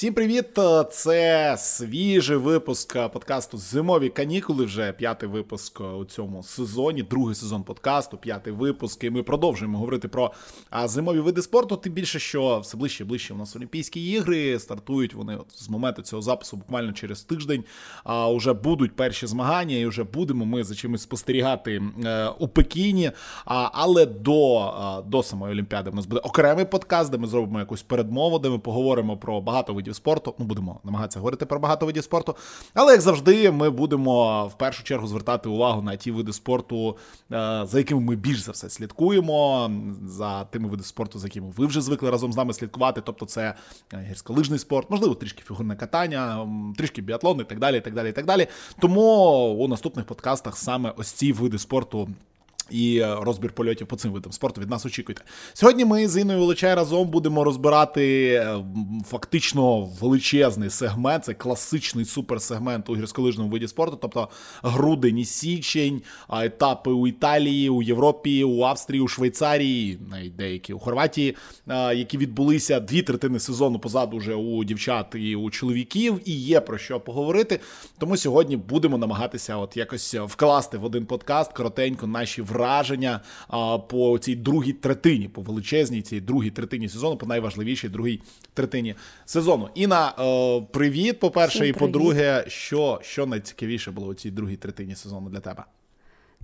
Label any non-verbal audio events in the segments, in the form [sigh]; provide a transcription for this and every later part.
Всім привіт! Це свіжий випуск подкасту Зимові канікули. Вже п'ятий випуск у цьому сезоні, другий сезон подкасту, п'ятий випуск. І ми продовжуємо говорити про зимові види спорту. Тим більше, що все ближче і ближче у нас Олімпійські ігри стартують. Вони з моменту цього запису буквально через тиждень. А вже будуть перші змагання, і вже будемо ми за чимось спостерігати е, у Пекіні. Але до, до самої Олімпіади в нас буде окремий подкаст, де ми зробимо якусь передмову, де ми поговоримо про багато видів спорту. Ну, будемо намагатися говорити про багато видів спорту. Але як завжди, ми будемо в першу чергу звертати увагу на ті види спорту, е, за якими ми більш за все слідкуємо, за тими види спорту, за якими ви вже звикли разом з нами слідкувати. Тобто, це е, гірськолижний спорт, можливо, трішки фігурне катання, трішки біатлон і так далі. і так далі, і так далі. Тому у наступних подкастах саме ось ці види спорту і е, розбір польотів по цим видам спорту від нас очікуйте. Сьогодні ми з Інною Величай разом будемо розбирати е, фактично величезний сегмент, це класичний суперсегмент у гірськолижному виді спорту, тобто грудень і січень, етапи у Італії, у Європі, у Австрії, у Швейцарії, навіть деякі у Хорватії, е, які відбулися дві третини сезону позаду вже у дівчат і у чоловіків, і є про що поговорити. Тому сьогодні будемо намагатися от якось вкласти в один подкаст коротенько наші враження враження а, по цій другій третині, по величезній цій другій третині сезону, по найважливішій другій третині сезону. Іна, е, привіт, по-перше, і по-друге, що що найцікавіше було у цій другій третині сезону для тебе?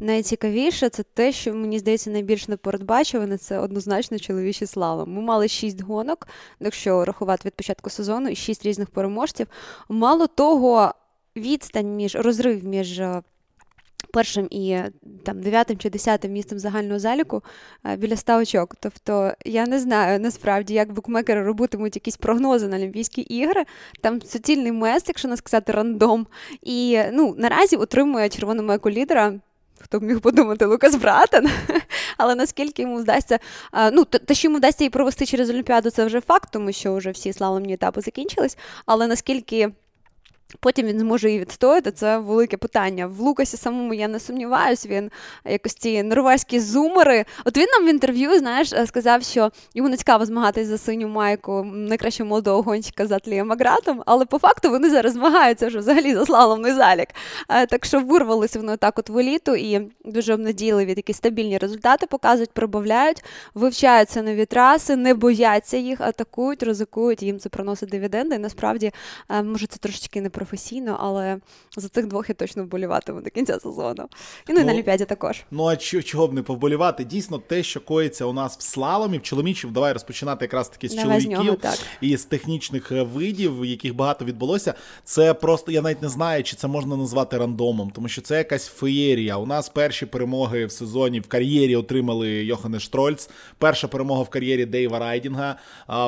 Найцікавіше це те, що мені здається найбільш непередбачуване, це однозначно чоловічий слалом. Ми мали шість гонок, якщо рахувати від початку сезону, і шість різних переможців. Мало того, відстань між розрив між е, першим і там дев'ятим чи десятим місцем загального заліку е, біля 100 очок. Тобто я не знаю насправді, як букмекери робитимуть якісь прогнози на Олімпійські ігри. Там суцільний мес, якщо не сказати рандом. І ну, наразі отримує червону меку лідера. Хто б міг подумати, Лукас Братен, [laughs] але наскільки йому вдасться, ну те, що йому вдасться її провести через Олімпіаду, це вже факт, тому що вже всі слаломні етапи закінчились. Але наскільки Потім він зможе її відстояти, це велике питання. В Лукасі самому я не сумніваюся, він якось ці норвезькі зумери. От він нам в інтерв'ю, знаєш, сказав, що йому не цікаво змагатись за синю майку найкращого молодого гонщика з Атлієм Магратом, але по факту вони зараз змагаються вже взагалі за слаломний залік. Е, так що вирвалися вони так от в еліту і дуже обнадійливі такі стабільні результати показують, прибавляють, вивчаються нові траси, не бояться їх, атакують, ризикують, їм це приносить дивіденди. І насправді, е, може, це трошечки не професійно, але за цих двох я точно вболіватиму до кінця сезону. І ну, і на ну, Олімпіаді також. Ну а чого б не повболівати? Дійсно, те, що коїться у нас в слаломі, в чоловічів, давай розпочинати якраз таки з Давай чоловіків нього, так. і з технічних е, видів, яких багато відбулося. Це просто я навіть не знаю, чи це можна назвати рандомом, тому що це якась феєрія. У нас перші перемоги в сезоні в кар'єрі отримали Йохане Штрольц. Перша перемога в кар'єрі Дейва Райдінга.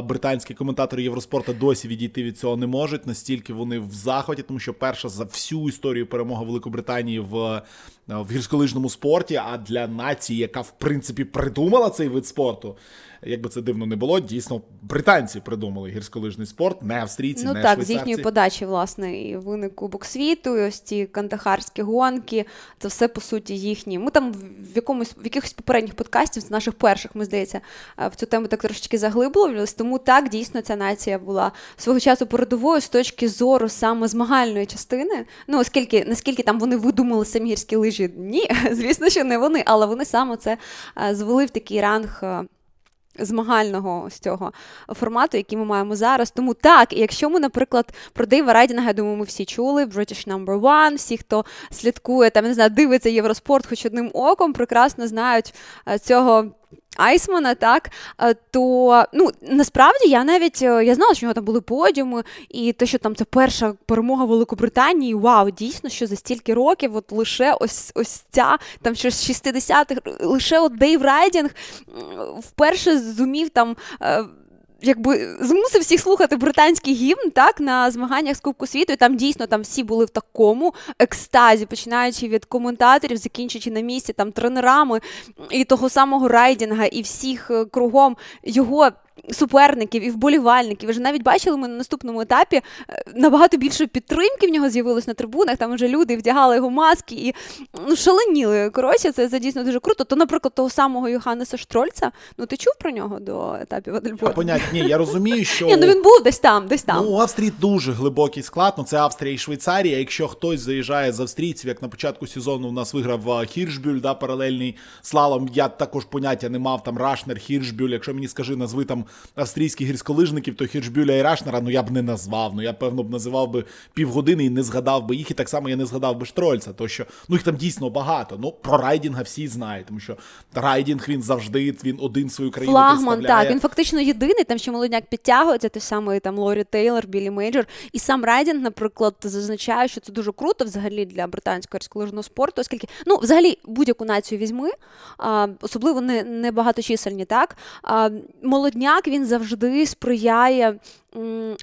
Британські коментатори Євроспорту досі відійти від цього не можуть, настільки вони в захваті, тому що перша за всю історію перемога Великобританії в в гірськолижному спорті. А для нації, яка в принципі придумала цей вид спорту, як би це дивно не було, дійсно британці придумали гірськолижний спорт, не австрійці, ну не так, швейцарці. з їхньої подачі, власне, і виник Кубок світу, і ось ці кандахарські гонки. Це все по суті їхні. Ми там в якомусь в якихось попередніх подкастів, з наших перших, ми здається, в цю тему так трошечки заглиблювалися. Тому так дійсно ця нація була свого часу передовою з точки зору саме змагальної частини. Ну оскільки наскільки там вони видумали самі гірські лижі, ні, [laughs] звісно, що не вони, але вони саме це звели в такий ранг змагального ось цього формату, який ми маємо зараз. Тому так, якщо ми, наприклад, про Дейва Райдінга, я думаю, ми всі чули, British Number One, всі, хто слідкує, там не знаю, дивиться Євроспорт хоч одним оком, прекрасно знають е, цього Айсмана, так е, то ну насправді я навіть е, я знала, що в нього там були подіуми, і те, що там це перша перемога Великобританії, вау, дійсно, що за стільки років, от лише ось ось ця там що з 60-х, лише от Дейв Райдінг вперше зумів там. Якби змусив всіх слухати британський гімн так на змаганнях з Кубку світу. І там дійсно там всі були в такому екстазі, починаючи від коментаторів, закінчуючи на місці там тренерами і того самого райдінга, і всіх е, кругом його суперників і вболівальників. Ви вже навіть бачили ми на наступному етапі е, набагато більше підтримки в нього з'явилось на трибунах. Там вже люди вдягали його маски і ну, шаленіли. Коротше, це, це дійсно дуже круто. То, наприклад, того самого Йоханнеса Штрольца, ну ти чув про нього до етапів Адельбору? Понять, ні, я розумію, що Ні, ну він був десь там, десь там. Ну, у Австрії дуже глибокий склад. Ну це Австрія і Швейцарія. Якщо хтось заїжджає з австрійців, як на початку сезону у нас виграв Хіршбюль, да, паралельний слалом. Я також поняття не мав там Рашнер, Хіршбюль. Якщо мені скажи, назви там австрійських гірськолижників, то Хіршбюля і Рашнера, ну я б не назвав. Ну я певно б називав би півгодини і не згадав би їх. І так само я не згадав би Штрольца. То що ну їх там дійсно багато. Ну про райдінга всі знають, тому що райдінг він завжди він один свою країну Флагман, так він фактично єдиний, там ще молодняк підтягується, той самий там Лорі Тейлор, Білі Мейджор. І сам Райдінг, наприклад, зазначає, що це дуже круто взагалі для британського гірськолижного спорту, оскільки ну, взагалі будь-яку націю візьми, а, особливо не, не багаточисельні, так а, молодняк він завжди сприяє.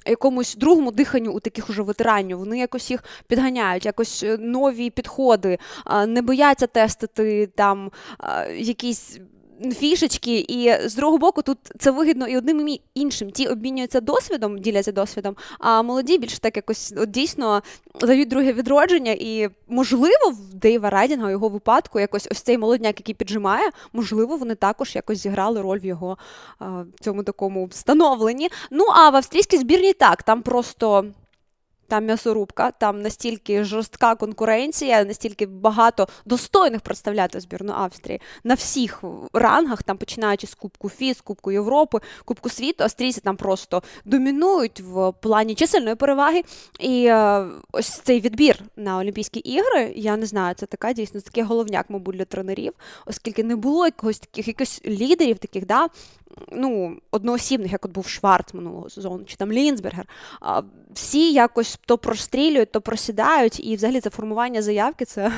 Якомусь другому диханню у таких уже ветеранів. Вони якось їх підганяють, якось е, нові підходи, не бояться тестити там якісь фішечки, і з другого боку, тут це вигідно і одним і іншим. Ті обмінюються досвідом, діляться досвідом, а молоді більш так якось от, дійсно дають друге відродження. І, можливо, в Дейва Райдінга, у його випадку, якось ось цей молодняк, який піджимає, можливо, вони також якось зіграли роль в його цьому такому встановленні. Ну а в австрійській збірні так, там просто там м'ясорубка, там настільки жорстка конкуренція, настільки багато достойних представляти збірну Австрії. На всіх рангах, там починаючи з Кубку ФІС, Кубку Європи, Кубку світу, австрійці там просто домінують в плані чисельної переваги. І е, ось цей відбір на Олімпійські ігри, я не знаю, це така дійсно такий головняк, мабуть, для тренерів, оскільки не було якогось таких якихось лідерів, таких, да, ну, одноосібних, як от був Шварц минулого сезону, чи там Лінсбергер, всі якось то прострілюють, то просідають, і взагалі це формування заявки це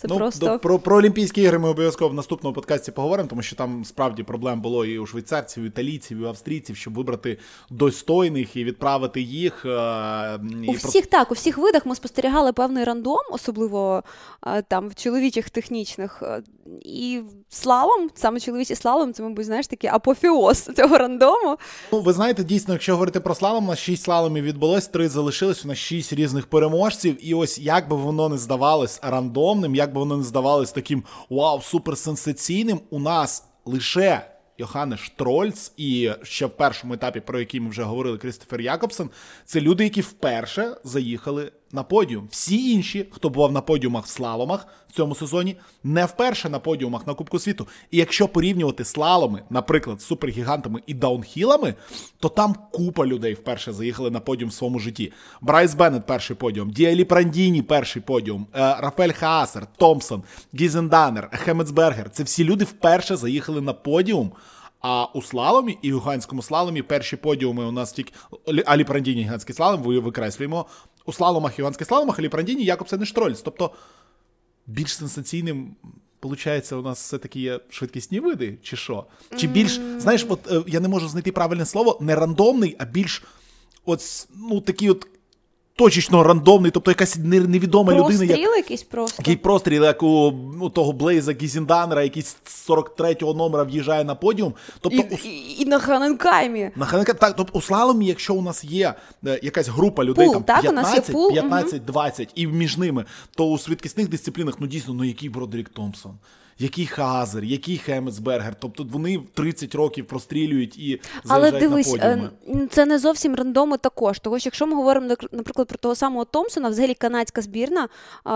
це ну, просто. До, про про Олімпійські ігри ми обов'язково в наступному подкасті поговоримо, тому що там справді проблем було і у швейцарців, і італійців, і у австрійців, щоб вибрати достойних і відправити їх. Е, і У всіх про... так, у всіх видах ми спостерігали певний рандом, особливо е, там в чоловічих технічних. Е, і слалом, саме чоловічий слалом, це, мабуть, знаєш, такий апофеоз цього рандому. Ну, ви знаєте, дійсно, якщо говорити про слалом, у нас шість слаломів відбулось, три залишились, у нас шість різних переможців. І ось як би воно не здавалось рандомним, як би воно не здавалось таким вау, суперсенсаційним, у нас лише. Йоханнес Штрольц і ще в першому етапі, про який ми вже говорили, Крістофер Якобсен, це люди, які вперше заїхали на подіум. Всі інші, хто бував на подіумах в слаломах в цьому сезоні, не вперше на подіумах на Кубку світу. І якщо порівнювати слаломи, наприклад, з супергігантами і даунхілами, то там купа людей вперше заїхали на подіум в своєму житті. Брайс Беннет перший подіум, Де Аліпрандіні перший подіум, е, Рафаель Хаасер, Томпсон, Гізенданер, Хемецбергер. Це всі люди вперше заїхали на подіум. А у слаломі і у гігантському слаломі перші подіуми у нас тільки Аліпрандіні гігантський слалом, ви викреслюємо у слаломах іванських слаломах Алі Прандіні Якобсен і Штрольц. Тобто більш сенсаційним. Получається, у нас все-таки є швидкісні види, чи що? Чи більш, знаєш, от е, я не можу знайти правильне слово, не рандомний, а більш от, ну, такий от точечно рандомний, тобто якась невідома простріл людина. Простріл якийсь просто. Який простріл, як у, у того Блейза Гізінданера, який з 43-го номера в'їжджає на подіум. Тобто, І, у... і, і на Ханенкаймі. На Ханенка, так, тобто у слаломі, якщо у нас є е, якась група людей, пул, там так, 15, пул, 15, 20, і між ними, то у швидкісних дисциплінах, ну дійсно, ну який Бродрік Томпсон який Хазер, який Хемесбергер. Тобто вони 30 років прострілюють і заїжджають Але дивись, на подіуми. це не зовсім рандоми також. Того що якщо ми говоримо наприклад про того самого Томпсона, взагалі канадська збірна,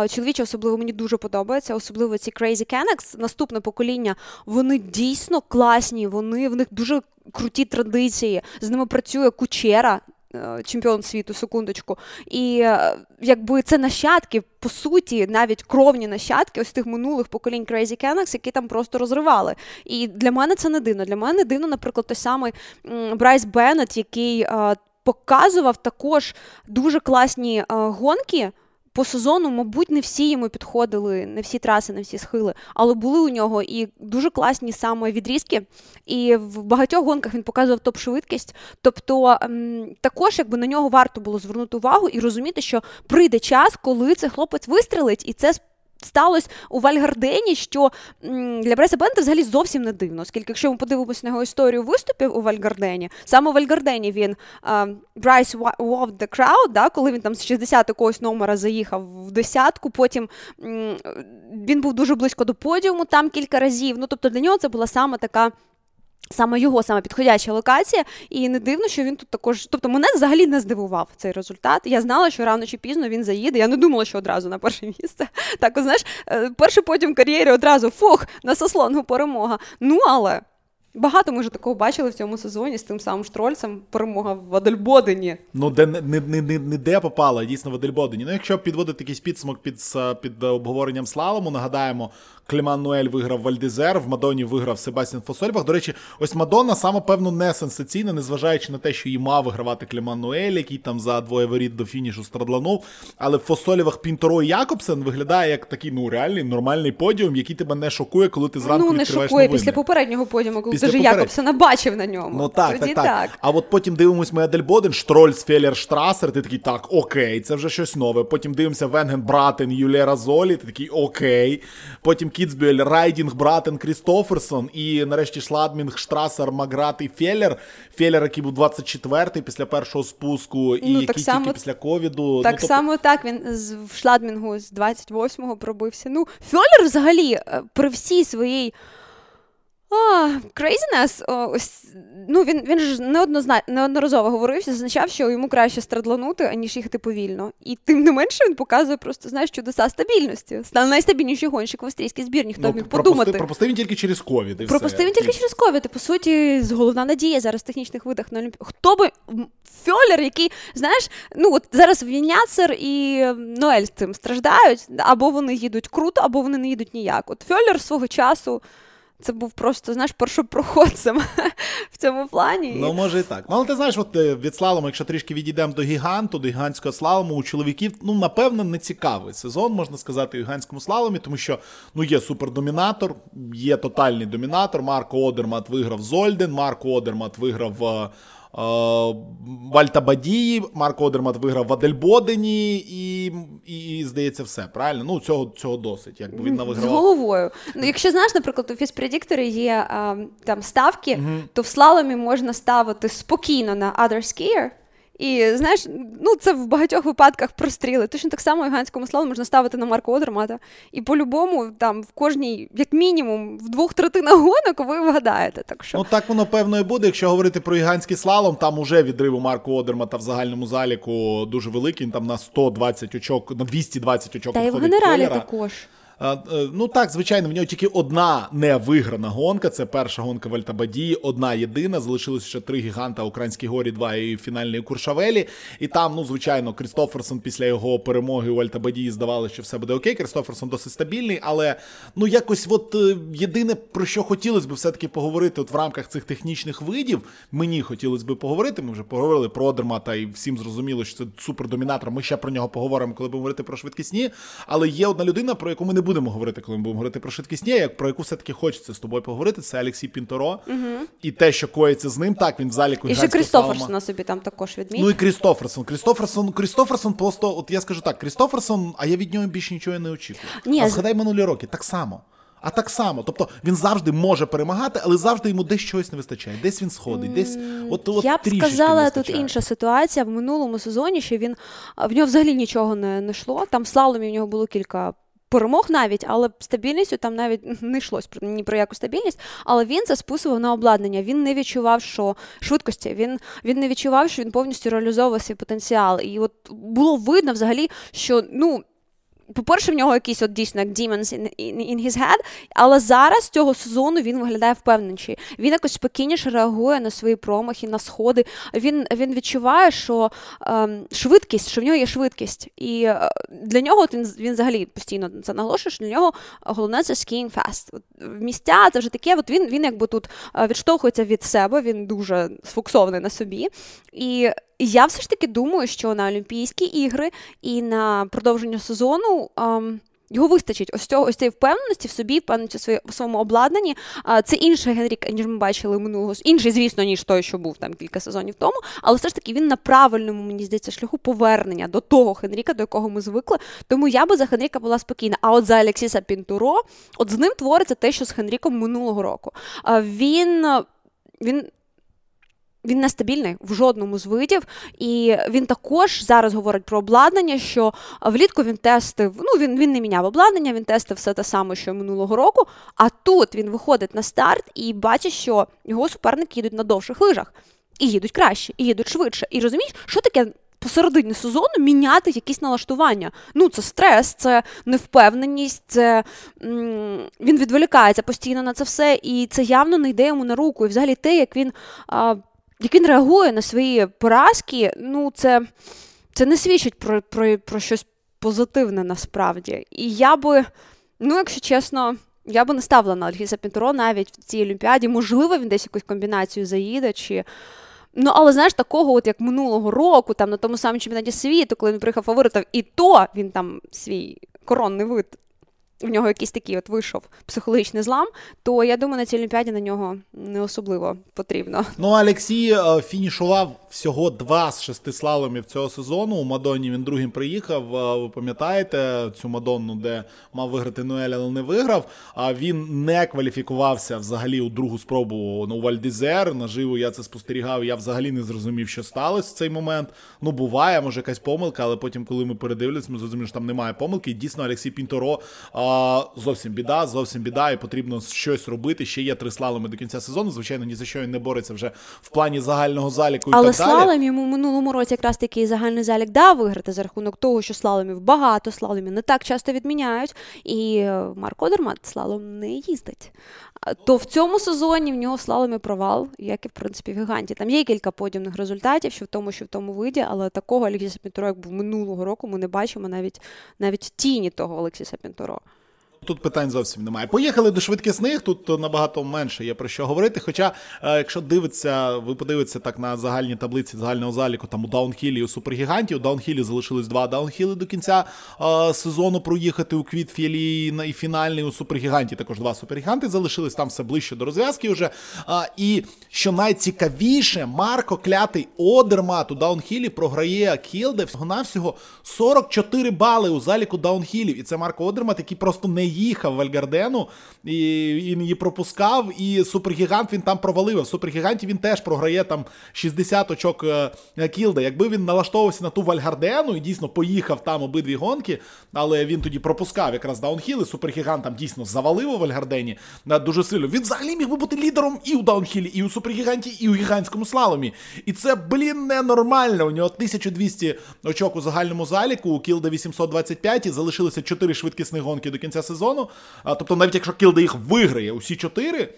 чоловіча особливо мені дуже подобається, особливо ці Crazy Canucks, наступне покоління, вони дійсно класні, вони в них дуже круті традиції. З ними працює кучера. Е, чемпіон світу, секундочку. І е, якби це нащадки, по суті, навіть кровні нащадки ось тих минулих поколінь Crazy Canucks, які там просто розривали. І для мене це не дивно. Для мене дивно, наприклад, той самий Брайс Беннет, який е, показував також дуже класні гонки по сезону, мабуть, не всі йому підходили, не всі траси, не всі схили, але були у нього і дуже класні саме відрізки. І в багатьох гонках він показував топ-швидкість. Тобто ем, також якби на нього варто було звернути увагу і розуміти, що прийде час, коли цей хлопець вистрелить, і це сталося у Вальгардені, що для Бреса Бента взагалі зовсім не дивно, оскільки якщо ми подивимося на його історію виступів у Вальгардені, саме у Вальгардені він Брайс Wov the Crowd, да, коли він там з 60 якогось номера заїхав в десятку, потім він був дуже близько до подіуму там кілька разів. Ну тобто для нього це була саме така. Саме його саме підходяча локація, і не дивно, що він тут також. Тобто мене взагалі не здивував цей результат. Я знала, що рано чи пізно він заїде. Я не думала, що одразу на перше місце. [laughs] Так, знаєш, е, перший потім кар'єрі одразу фух на сослонгу перемога. Ну але Багато ми вже такого бачили в цьому сезоні з тим самим Штрольцем. Перемога в Адельбодені. Ну, де не не, не, не де попала, дійсно в Адельбодені. Ну, якщо підводити якийсь підсумок під під обговоренням слалому, нагадаємо, Клеман Ноель виграв Валь-д'Ізер, в Мадоні виграв Себастьян Фосс-Сольвог. До речі, ось Мадонна саме певно не сенсаційна, незважаючи на те, що їй мав вигравати Клеман Ноель, який там за двоє воріт до фінішу страдланув. Але в Фосс-Сольвог, Пінтуро і Якобсен виглядає як такий ну реальний нормальний подіум, який тебе не шокує, коли ти зранку ну, не шокує новини. після попереднього подіуму, коли ти ж Якобсена бачив на ньому. Ну так, Тоді так, так, так. А от потім дивимось ми Адельбоден, Штрольц, Феллер, Штрасер, ти такий, так, окей, це вже щось нове. Потім дивимося Венген Братен, Юль, Раццолі, ти такий окей. Потім Кіцбюель, Райдінг, Братен, Крістоферсон. І нарешті Шладмінг, Штрасер, Маграт і Фелер. Фелер, який був 24-й після першого спуску, і ну, який само, тільки після ковіду. Так ну, тобто... само так, він в Шладмінгу з 28-го пробився. Ну, Феллер взагалі е, при всій своїй. О, ось, ну він він ж неоднозна... неодноразово говорився, зазначав, що йому краще страдланути, аніж їхати повільно. І тим не менше він показує просто знаєш, чудеса стабільності. Став найстабільніший гонщик в австрійській збірні, хто ну, міг подумати. Пропустив він тільки через ковід. і Пропустив він тільки через ковід. І, По суті, головна надія зараз в технічних видах на Олімпі. Хто би Фьолер, який, знаєш, ну от зараз Віняцер і Ноель з цим страждають, або вони їдуть круто, або вони не їдуть ніяк. От Фьолер свого часу. Це був просто, знаєш, першопроходцем [laughs] в цьому плані. Ну, може і так. Ну, але ти знаєш, от е, від слалому, якщо трішки відійдемо до гіганту, до гігантського слалому, у чоловіків, ну, напевно, не цікавий сезон, можна сказати, у гігантському слаломі, тому що ну, є супердомінатор, є тотальний домінатор. Марко Одермат виграв Зольден, Марко Одермат виграв е, Вальта Бадії, Марко Одермат виграв в Адельбодені, і, і, здається, все. Правильно? Ну, цього цього досить. Якби він навигравав. З головою. Ну, Якщо знаєш, наприклад, у фізпредікторі є а, там ставки, mm то в слаломі можна ставити спокійно на other skier, і знаєш, ну це в багатьох випадках простріли. Точно так само ганському славу можна ставити на Марко Одермата. І по-любому, там в кожній, як мінімум, в двох третинах гонок ви вгадаєте. Так що ну так воно певно і буде. Якщо говорити про гігантський слалом, там уже відрив у Марко Одермата в загальному заліку дуже великий. Там на 120 очок, на 220 очок. Та й в генералі також. Е, ну так, звичайно, в нього тільки одна невиграна гонка. Це перша гонка в Альтабадії, одна єдина. Залишилося ще три гіганта Українській горі, два і фінальної Куршавелі. І там, ну, звичайно, Крістоферсон після його перемоги у Альтабадії здавалося, що все буде окей. Крістоферсон досить стабільний, але ну якось, от е, єдине про що хотілося б все-таки поговорити, от в рамках цих технічних видів, мені хотілося б поговорити. Ми вже поговорили про Одермата, і всім зрозуміло, що це супердомінатор. Ми ще про нього поговоримо, коли будемо говорити про швидкісні. Але є одна людина, про яку ми не будемо говорити, коли ми будемо говорити про швидкісні, як про яку все-таки хочеться з тобою поговорити, це Олексій Пінторо. Угу. І те, що коїться з ним, так він в залі І ще Крістоферсона собі там також відмітив. Ну і Крістоферсон. Крістоферсон, Крістоферсон просто, от я скажу так, Крістоферсон, а я від нього більше нічого не очікую. Ні, а згадай минулі роки, так само. А так само, тобто він завжди може перемагати, але завжди йому десь чогось не вистачає. Десь він сходить, десь от, от я б сказала тут інша ситуація в минулому сезоні. Що він в нього взагалі нічого не, не йшло. Там в слаломі в нього було кілька перемог навіть, але стабільністю там навіть [laughs] не йшлось ні про яку стабільність. Але він це списував на обладнання. Він не відчував, що швидкості. Він він не відчував, що він повністю реалізовував свій потенціал. І от було видно взагалі, що ну. По-перше, в нього якийсь от дійсно як demons in, in, in his head, але зараз цього сезону він виглядає впевненіший. Він якось спокійніше реагує на свої промахи, на сходи. Він він відчуває, що ем, швидкість, що в нього є швидкість. І е, для нього от він він взагалі постійно це наголошує, що для нього головне це skiing fast. От, місця це вже таке. От він він якби тут е, відштовхується від себе, він дуже сфоксований на собі. І я все ж таки думаю, що на Олімпійські ігри і на продовження сезону. Ем, Його вистачить ось цього ось цієї впевненості в собі, впевненості в своєму обладнанні. Це інший Генрік, ніж ми бачили минулого інший, звісно, ніж той, що був там кілька сезонів тому. Але все ж таки він на правильному, мені здається, шляху повернення до того Хенріка, до якого ми звикли. Тому я би за Хенріка була спокійна. А от за Алексіса Пінтуро, от з ним твориться те, що з Хенріком минулого року. Він. Він він нестабільний в жодному з видів, і він також зараз говорить про обладнання, що влітку він тестив. Ну він він не міняв обладнання, він тестив все те саме, що минулого року. А тут він виходить на старт і бачить, що його суперники їдуть на довших лижах і їдуть краще, і їдуть швидше. І розумієш, що таке? Посередині сезону міняти якісь налаштування. Ну, це стрес, це невпевненість, це м- він відволікається постійно на це все, і це явно не йде йому на руку. І взагалі те, як він а, як він реагує на свої поразки, ну це це не свідчить про, про, про щось позитивне насправді. І я би, ну, якщо чесно. Я би не ставила на Альгіса Пінтуро навіть в цій Олімпіаді. Можливо, він десь якусь комбінацію заїде. чи... Ну, але знаєш, такого, от як минулого року, там на тому самому чемпіонаті світу, коли він приїхав фаворитом, і то він там свій коронний вид в нього якийсь такий от вийшов психологічний злам, то я думаю, на цій олімпіаді на нього не особливо потрібно. Ну Олексій е, фінішував всього два з шести слаломів цього сезону. У Мадонні він другим приїхав. Е, ви пам'ятаєте цю Мадонну, де мав виграти Ноель, але не виграв. А він не кваліфікувався взагалі у другу спробу ну, Вальдізер. Наживо я це спостерігав. Я взагалі не зрозумів, що сталося в цей момент. Ну, буває, може якась помилка, але потім, коли ми передивилися, ми зрозуміли, що там немає помилки. Дійсно, Олексій Пінторо зовсім біда, зовсім біда, і потрібно щось робити. Ще є три слаломи до кінця сезону. Звичайно, ні за що він не бореться вже в плані загального заліку. Але так слалом далі. йому минулому році якраз такий загальний залік дав виграти за рахунок того, що слаломів багато, слаломів не так часто відміняють. І е, Марк Одермат слалом не їздить. То в цьому сезоні в нього слаломі провал, як і в принципі в гіганті. Там є кілька подібних результатів, що в тому, що в тому виді, але такого Олексіса Пінтуро, як був минулого року, ми не бачимо навіть навіть тіні того Олексіса Пінтуро. Тут питань зовсім немає. Поїхали до швидкісних, тут набагато менше є про що говорити. Хоча, е, якщо дивиться, ви подивитеся так на загальні таблиці загального заліку, там у Даунхілі і у Супергіганті, у Даунхілі залишились два Даунхіли до кінця е, сезону проїхати у Квітфілі і фінальний у Супергіганті. Також два супергіганти залишились там все ближче до розв'язки вже. Е, і що найцікавіше, Марко клятий Одермат у Даунхілі програє Кілде всього-навсього 44 бали у заліку Даунхілів. І це Марко Одермат, який просто не їхав в Валь-Гардену, і він її пропускав, і Супергігант він там провалив. В Супергіганті він теж програє там 60 очок е, Кілда. Якби він налаштовувався на ту Валь-Гардену і дійсно поїхав там обидві гонки, але він тоді пропускав якраз даунхіл, і Супергігант там дійсно завалив у Валь-Гардені е, дуже сильно. Він взагалі міг би бути лідером і у даунхілі, і у Супергіганті, і у гігантському слаломі. І це, блін, ненормально. У нього 1200 очок у загальному заліку, у Кілда 825 і залишилося 4 швидкісних гонки до кінця сезону сезону. Тобто, навіть якщо Кілда їх виграє усі чотири.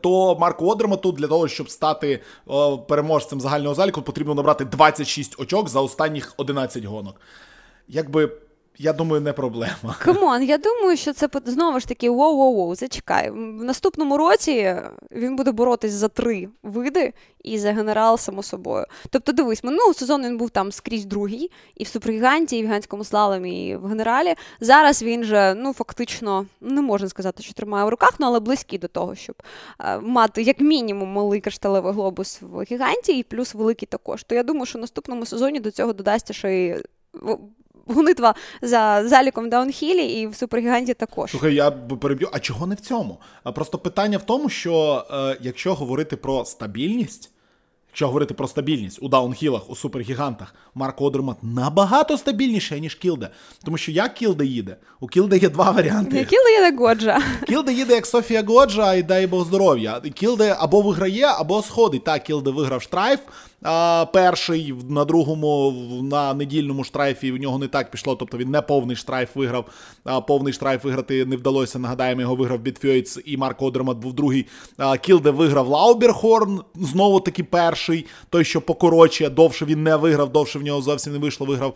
То Марку Одермату для того, щоб стати о, переможцем загального заліку, потрібно набрати 26 очок за останніх 11 гонок. Якби я думаю, не проблема. Come [laughs] on, я думаю, що це знову ж таки воу-воу-воу, зачекай. В наступному році він буде боротись за три види і за генерал, само собою. Тобто, дивись, минулого сезону він був там скрізь другий, і в супергіганті, і в гігантському слаломі, і в генералі. Зараз він же, ну, фактично, не можна сказати, що тримає в руках, ну, але близький до того, щоб е, мати як мінімум малий кришталевий глобус в гіганті, і плюс великий також. То я думаю, що в наступному сезоні до цього додасться ще й гонитва за заліком даунхілі і в супергіганті також. Слухай, я переб'ю. А чого не в цьому? Просто питання в тому, що е, якщо говорити про стабільність. Якщо говорити про стабільність у даунхілах, у супергігантах, Марко Одермат набагато стабільніше, ніж Кілде. Тому що як Кілде їде? У Кілде є два варіанти. Кілде їде Годжа. Кілде їде як Софія Годжа, і дай Бог здоров'я. Кілде або виграє, або сходить. Так, Кілде виграв штрайф. Перший на другому на недільному штрайфі в нього не так пішло. Тобто він не повний штрайф виграв. Повний штрайф виграти не вдалося. Нагадаємо, його виграв Біт Фойц і Марко Одермат був другий. А, Кілде виграв Лауберхорн. Знову таки перший. Той, що покороче, довше він не виграв, довше в нього зовсім не вийшло. Виграв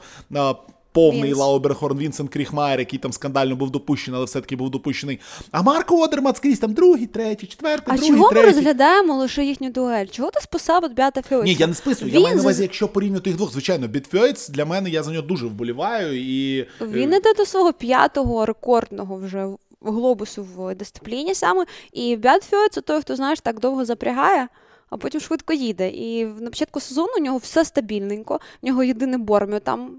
повний Вінс. Лауберхорн, Вінсент Кріхмайр, який там скандально був допущений, але все-таки був допущений. А Марко Одермат скрізь там другий, третій, четвертий, А другий, чого ми розглядаємо лише їхню дуель? Чого ти списав от Бята Фойц? Ні, я не списую. Він Я маю на за- увазі, якщо порівнювати їх двох, звичайно, Біт Фойц для мене я за нього дуже вболіваю. І е, Він іде до свого п'ятого рекордного вже глобусу в дисципліні саме. І Бятфьо це той, хто знаєш, так довго запрягає, а потім швидко їде. І на початку сезону у нього все стабільненько. В нього єдине борміо там.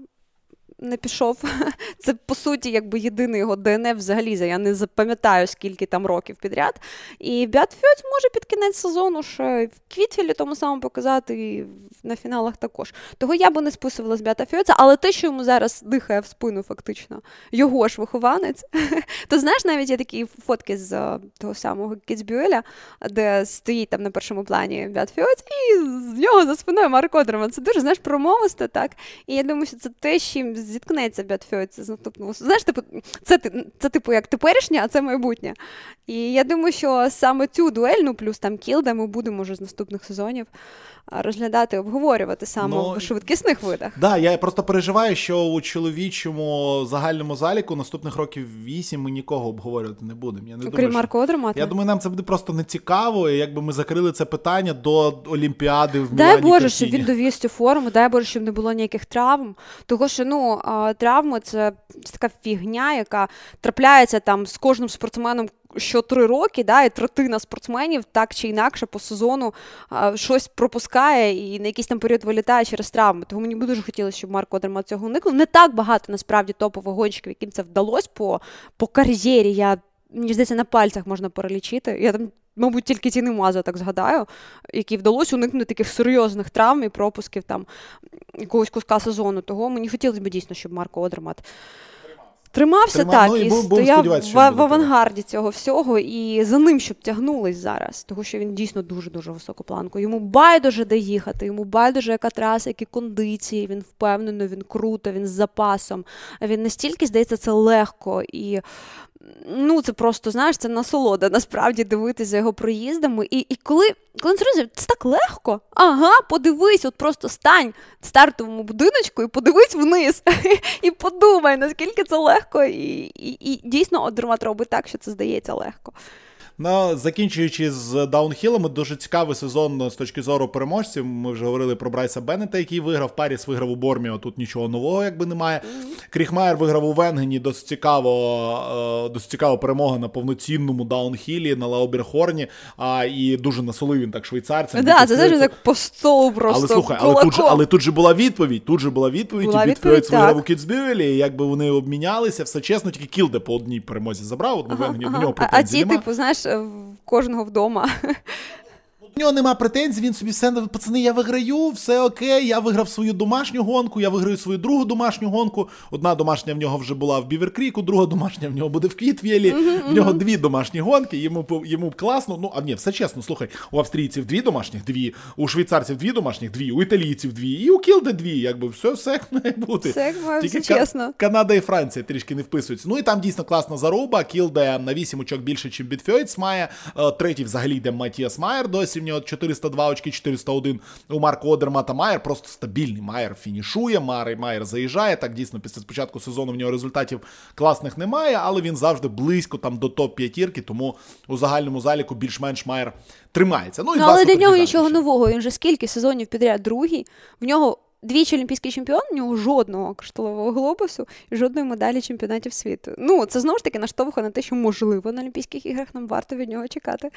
Не пішов. [laughs] Це по суті якби єдиний його ДНФ взагалі. Я не запам'ятаю, скільки там років підряд. І Бятфьоц може під кінець сезону ще в Квітфілі тому самому показати і на фіналах також. Того я би не списувала з Бята Фьоца, але те, що йому зараз дихає в спину, фактично, його ж вихованець. [laughs] То знаєш, навіть є такі фотки з е, того самого Кіцбюеля, де стоїть там на першому плані Бят Фьоц, і з нього за спиною Марк Одерман. Це дуже знаєш промовисто, так. І я думаю, що це те, чим зіткнеться Бятфьо з наступного. Знаєш, типу, це, це типу як теперішнє, а це майбутнє. І я думаю, що саме цю дуель, ну плюс там кілда, ми будемо вже з наступних сезонів розглядати, обговорювати саме Ну, в швидкісних видах. Да, я просто переживаю, що у чоловічому загальному заліку наступних років вісім ми нікого обговорювати не будемо. Я не Окрім думаю. Марко Одермата. Я думаю, нам це буде просто не цікаво, і якби ми закрили це питання до Олімпіади в Дай Мілані. Боже, Кортіні. щоб він довіз цю форму, дай Боже, щоб не було ніяких травм. Того, що ну, а, травми це така фігня, яка трапляється там з кожним спортсменом що три роки, да, і третина спортсменів так чи інакше по сезону а, щось пропускає і на якийсь там період вилітає через травми. Тому мені дуже хотілося, щоб Марко Одермат цього уникнув. Не так багато насправді топових гонщиків, яким це вдалося по, по кар'єрі. Я мені здається, на пальцях можна перелічити. Я там, мабуть, тільки ціни Маза так згадаю, який вдалося уникнути таких серйозних травм і пропусків там якогось куска сезону. Того мені хотілося б дійсно, щоб Марко Одермат. Тримався Тримав, так ну, і і будемо стояв в, в авангарді цього всього, і за ним щоб тягнулись зараз, тому що він дійсно дуже дуже високу планку. Йому байдуже де їхати, йому байдуже, яка траса, які кондиції. Він впевнено, він круто, він з запасом. Він настільки здається, це легко і. Ну, це просто, знаєш, це насолода насправді дивитися його проїздами. І і коли коли він це так легко. Ага, подивись, от просто стань в стартовому будиночку і подивись вниз. [laughs] І подумай, наскільки це легко. І і, і дійсно Одермат робить так, що це здається легко. Ну, закінчуючи з даунхілами, дуже цікавий сезон з точки зору переможців. Ми вже говорили про Брайса Беннета, який виграв. Паріс виграв у Борміо. Тут нічого нового, якби немає. Кріхмайер виграв у Венгені. Досить цікаво, е, досить цікава перемога на повноцінному даунхілі на Лауберхорні. А і дуже насолив він так швейцарцям. Так, це завжди так по столу просто. Але слухай, але тут, же, але тут же була відповідь. Тут же була відповідь, Була і відповідь, виграв у Кіцбювелі, якби вони обмінялися, все чесно, тільки Кілде по одній перемозі забрав, одну Ага, Венгені, ага. до нього А, а ті, типу, знаєш, в кожного вдома. У нього нема претензій, він собі все пацани, я виграю, все окей. Я виграв свою домашню гонку, я виграю свою другу домашню гонку. Одна домашня в нього вже була в Біверкріку, друга домашня в нього буде в Квітвєлі. В нього дві домашні гонки. Йому йому класно. Ну а ні, все чесно. Слухай, у австрійців дві домашніх, дві, у швейцарців дві домашніх, дві, у італійців дві, і у Кілде дві. Якби все, все як [laughs] має бути. Все як має, Тільки все чесно. Канада і Франція трішки не вписуються. Ну і там дійсно класна заруба. Кілде на 8 очок більше, ніж Біт Фойц має. Е, Третій взагалі йде Матіас Майер. Досі в нього 402 очки, 401 у Марко Одермата. Майер просто стабільний. Майер фінішує, Майер, Майер заїжджає. Так дійсно, після початку сезону в нього результатів класних немає, але він завжди близько там до топ п'ятірки, тому у загальному заліку більш-менш Майер тримається. Ну, і Ну, але для нього нічого нового. Він вже скільки сезонів підряд другий. В нього двічі олімпійський чемпіон, в нього жодного кришталевого глобусу і жодної медалі чемпіонатів світу. Ну, це знову ж таки наштовхує на те, що можливо на Олімпійських іграх нам варто від нього чекати.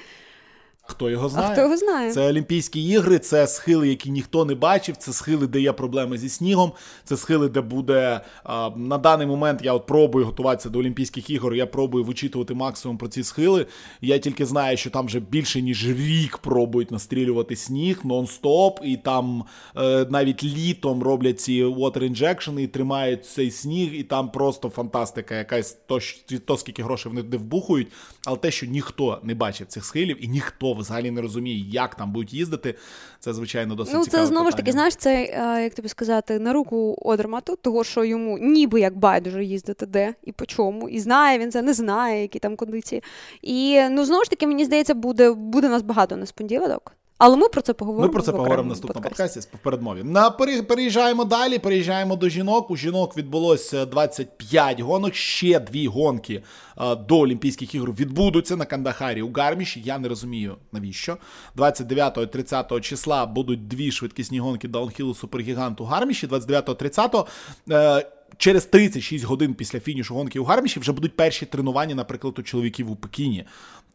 Хто його знає? А хто його знає? Це Олімпійські ігри, це схили, які ніхто не бачив, це схили, де є проблеми зі снігом, це схили, де буде а, на даний момент. Я от пробую готуватися до Олімпійських ігор. Я пробую вичитувати максимум про ці схили. Я тільки знаю, що там вже більше ніж рік пробують настрілювати сніг нон-стоп, і там е, навіть літом роблять ці water injection і тримають цей сніг, і там просто фантастика, якась то, то скільки грошей вони туди вбухують. Але те, що ніхто не бачив цих схилів, і ніхто взагалі не розуміє, як там будуть їздити, це звичайно досить Ну, цікаве це знову ж таки, знаєш, це, е, як тобі сказати, на руку Одермату, того, що йому ніби як байдуже їздити де і по чому, і знає він це, не знає, які там кондиції. І ну знову ж таки, мені здається, буде, буде нас багато несподіванок. Але ми про це поговоримо. Ми про це поговоримо в наступному подкасті в передмові. На переїжджаємо далі. Переїжджаємо до жінок. У жінок відбулося 25 гонок. Ще дві гонки а, до Олімпійських ігор відбудуться на Кандахарі у Гарміші. Я не розумію навіщо. 29-30 числа будуть дві швидкісні гонки даунхілу супергіганту Гарміші. 29-30 е, Через 36 годин після фінішу гонки у Гарміші вже будуть перші тренування, наприклад, у чоловіків у Пекіні.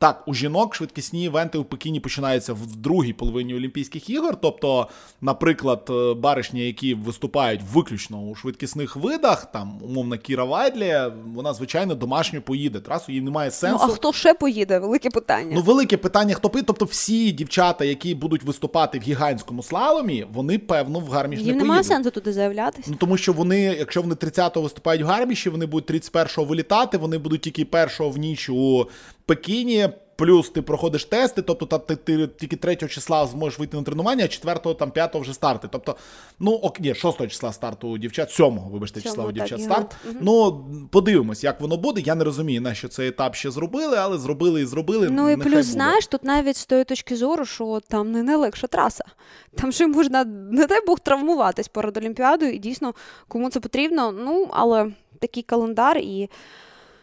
Так, у жінок швидкісні івенти у Пекіні починаються в другій половині Олімпійських ігор. Тобто, наприклад, е, баришні, які виступають виключно у швидкісних видах, там умовна Кіра Вайдлі, вона звичайно домашньо поїде. Трасу їй немає сенсу. Ну а хто ще поїде? Велике питання. Ну, велике питання, хто поїде. Тобто, всі дівчата, які будуть виступати в гігантському слаломі, вони певно в гарміш Їм не немає поїдуть. сенсу туди заявлятися. Ну тому що вони, якщо вони 30-го виступають в гарміші, вони будуть 31-го вилітати, вони будуть тільки першого в ніч у Пекіні. Плюс ти проходиш тести, тобто та, ти, ти тільки 3 числа зможеш вийти на тренування, а 4 там 5 вже старти. Тобто, ну ок, ні, 6 числа старту у дівчат, 7 вибачте, числа у дівчат старт. Ну подивимось, як воно буде. Я не розумію, на що цей етап ще зробили, але зробили і зробили. Ну і плюс, буде. знаєш, тут навіть з тої точки зору, що там не найлегша траса. Там ще можна, не дай Бог, травмуватись перед Олімпіадою, і дійсно, кому це потрібно. Ну, але такий календар і.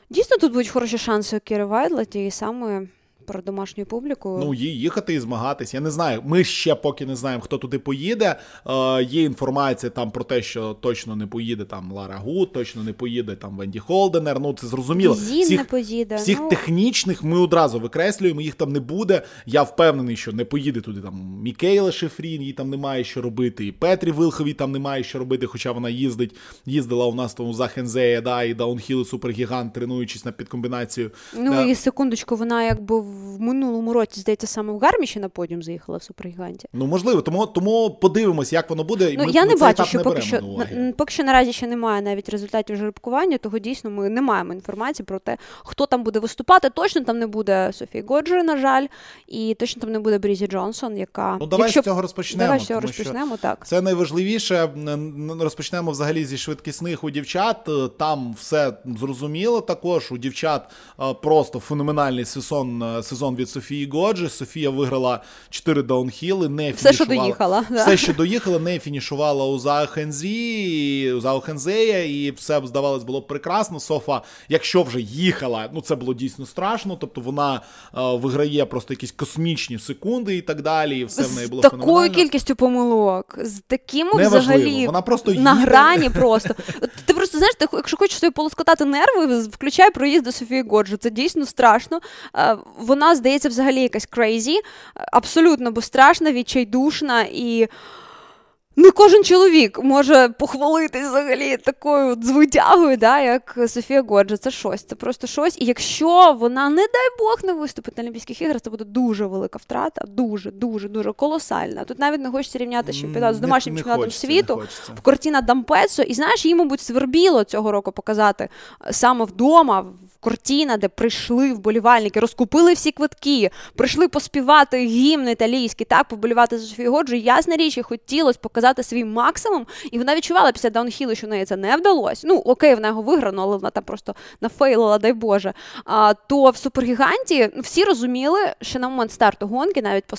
Дійсно, тут будуть хороші шанси у Кіри Вайдла, тієї самої про домашню публіку. Ну, їхати і змагатись. Я не знаю. Ми ще поки не знаємо, хто туди поїде. Е, Є інформація там про те, що точно не поїде там Лара Гуд, точно не поїде там Венді Холденер. Ну це зрозуміло. Зін всіх, не поїде. Всіх ну... технічних ми одразу викреслюємо. Їх там не буде. Я впевнений, що не поїде туди там Мікейла Шефрін, їй там немає що робити. І Петрі Вилховій там немає що робити, хоча вона їздить, їздила у нас тому за Хензея, да, і Даунхіл Супергігант, тренуючись на підкомбінацію. Ну і секундочку, вона якби в минулому році, здається, саме в Гарміші на подіум заїхала в Супергіганті. Ну можливо, тому тому подивимось, як воно буде. Ну ми, я ми не бачу, що не поки що на, поки що наразі ще немає навіть результатів жеребкування, того дійсно ми не маємо інформації про те, хто там буде виступати. Точно там не буде Софії Годжери, на жаль, і точно там не буде Брізі Джонсон, яка ну давай Якщо... з цього розпочнемо. Давай з цього розпочнемо. Так це найважливіше. Розпочнемо взагалі зі швидкісних у дівчат. Там все зрозуміло. Також у дівчат просто феноменальний сезон сезон від Софії. Отже, Софія виграла 4 даунхіли, не все, що доїхала. Все, що доїхала, не фінішувала у Заохензі, у Заохензея, і все здавалось було прекрасно. Софа, якщо вже їхала, ну це було дійсно страшно. Тобто вона е, виграє просто якісь космічні секунди і так далі. і все в неї було З такою кількістю помилок, з таким взагалі вона просто на грані просто. Ти просто знаєш, ти, якщо хочеш собі полоскотати нерви, включай проїзд до Софії Годжи. Це дійсно страшно. Е, вона, здається, взагалі якась crazy, абсолютно безстрашна, відчайдушна і. Не кожен чоловік може похвалитись взагалі такою звитягою, да, як Софія Годжа. Це щось, це просто щось. І якщо вона, не дай Бог, не виступить на Олімпійських іграх, це буде дуже велика втрата, дуже, дуже, дуже колосальна. Тут навіть не хочеться рівняти чемпіонат з домашнім чемпіонатом світу в Кортіна Дампецо. І знаєш, їй, мабуть, свербіло цього року показати саме вдома. Кортіна, де прийшли вболівальники, розкупили всі квитки, прийшли поспівати гімн італійський, так, поболівати за Софію Годжу. Ясна річ, і хотілося показати свій максимум, і вона відчувала після даунхілу, що неї це не вдалося. Ну, окей, вона його виграла, але вона там просто нафейлила, дай Боже. А, То в супергіганті всі розуміли, що на момент старту гонки, навіть по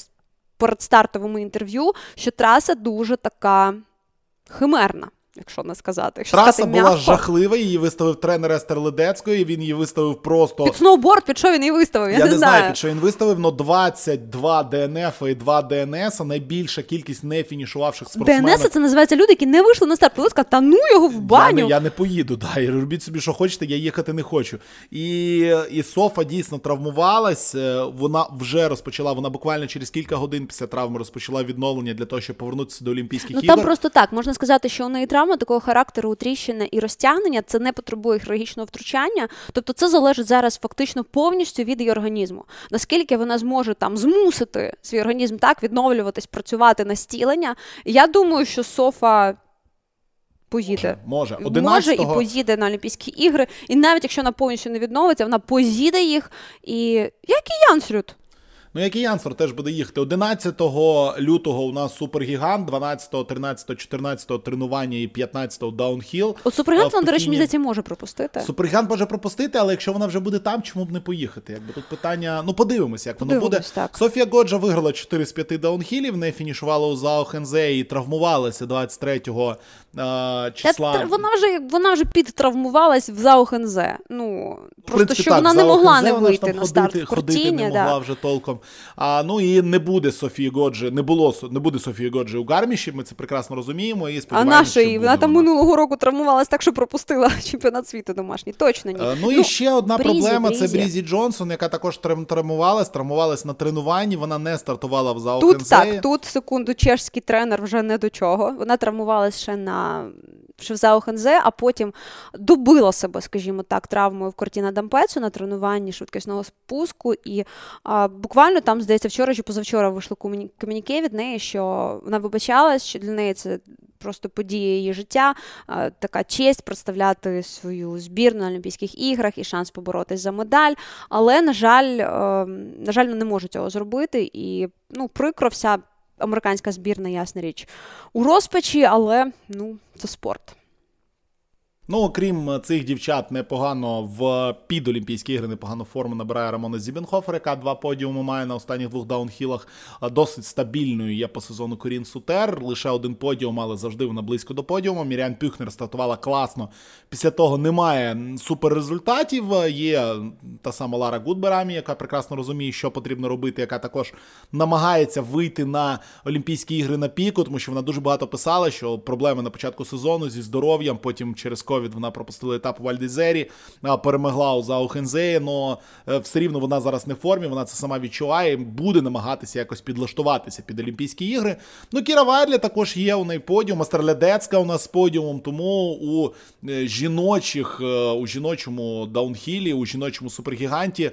передстартовому інтерв'ю, що траса дуже така химерна якщо не сказати. Якщо Траса сказати була м'яко. жахлива, її виставив тренер Естер Ледецької, він її виставив просто. Під сноуборд, під що він її виставив? Я, я не, не знаю, під що він виставив, але 22 ДНФ і 2 ДНС, а найбільша кількість не фінішувавших спортсменів. ДНС це називається люди, які не вийшли на старт. Сказали, та ну його в баню. Я не, я не поїду, да, і робіть собі, що хочете, я їхати не хочу. І і Софа дійсно травмувалась, е, вона вже розпочала, вона буквально через кілька годин після травми розпочала відновлення для того, щоб повернутися до Олімпійських ну, ігор. Там просто так, можна сказати, що у неї травма такого характеру тріщини і розтягнення, це не потребує хірургічного втручання. Тобто це залежить зараз фактично повністю від її організму. Наскільки вона зможе там змусити свій організм так відновлюватись, працювати на стілення. Я думаю, що Софа. Поїде. Може, може. може і поїде на Олімпійські ігри. І навіть якщо вона повністю не відновиться, вона поїде їх. І як і Янсрюд. Ну, як і Янсфор теж буде їхати. 11 лютого у нас супергігант, 12, 13, 14 тренування і 15 даунхіл. От супергігант, вона, до речі, мені здається, може пропустити. Супергігант може пропустити, але якщо вона вже буде там, чому б не поїхати? Якби тут питання. Ну, подивимося, як воно буде. Так. Софія Годжа виграла 4 з 5 даунхілів, не фінішувала у Зао Хензе і травмувалася 23 а, числа. Та, вона вже вона вже підтравмувалась в Зао Хензе. Ну, просто принципі, що так, вона не могла не вийти на ходити, старт в ходити не могла да. вже толком. А, Ну і не буде Софії Годжі, не було не буде Софії Годжі у Гарміші, ми це прекрасно розуміємо. І а нашої, вона там минулого року травмувалась так, що пропустила [laughs] чемпіонат світу домашній. Точно ні. А, ну, ну і ще одна Брізі, проблема Брізі. це Брізі Джонсон, яка також травмувалась, травмувалась на тренуванні, вона не стартувала в Зао Тут так, тут секунду, чешський тренер вже не до чого. Вона травмувалась ще на Шевзао Хензе, а потім добила себе, скажімо так, травмою в Кортіна Дампецу на тренуванні швидкісного спуску. І а, буквально там, здається, вчора чи позавчора вийшло комуні... комуніке від неї, що вона вибачалась, що для неї це. Просто подія її життя, така честь представляти свою збірну на Олімпійських іграх і шанс поборотись за медаль. Але, на жаль, е, на жаль, не може цього зробити. І ну, прикро вся американська збірна, ясна річ, у розпачі, але ну, це спорт. Ну, окрім цих дівчат, непогано в підолімпійські ігри непогану форму набирає Рамона Зібенхофер, яка два подіуми має на останніх двох даунхілах. Досить стабільною є по сезону Корін Сутер. Лише один подіум, але завжди вона близько до подіуму. Мірян Пюхнер стартувала класно. Після того немає суперрезультатів. Є та сама Лара Гудберамі, яка прекрасно розуміє, що потрібно робити, яка також намагається вийти на Олімпійські ігри на піку, тому що вона дуже багато писала, що проблеми на початку сезону зі здоров'ям, потім через ковід вона пропустила етап у Вальдезері, перемогла у Заухензеї, але все рівно вона зараз не в формі, вона це сама відчуває, буде намагатися якось підлаштуватися під Олімпійські ігри. Ну, Кіра Вайдлі також є у неї подіум, Астерлядецька у нас з подіумом, тому у жіночих, у жіночому даунхілі, у жіночому супергіганті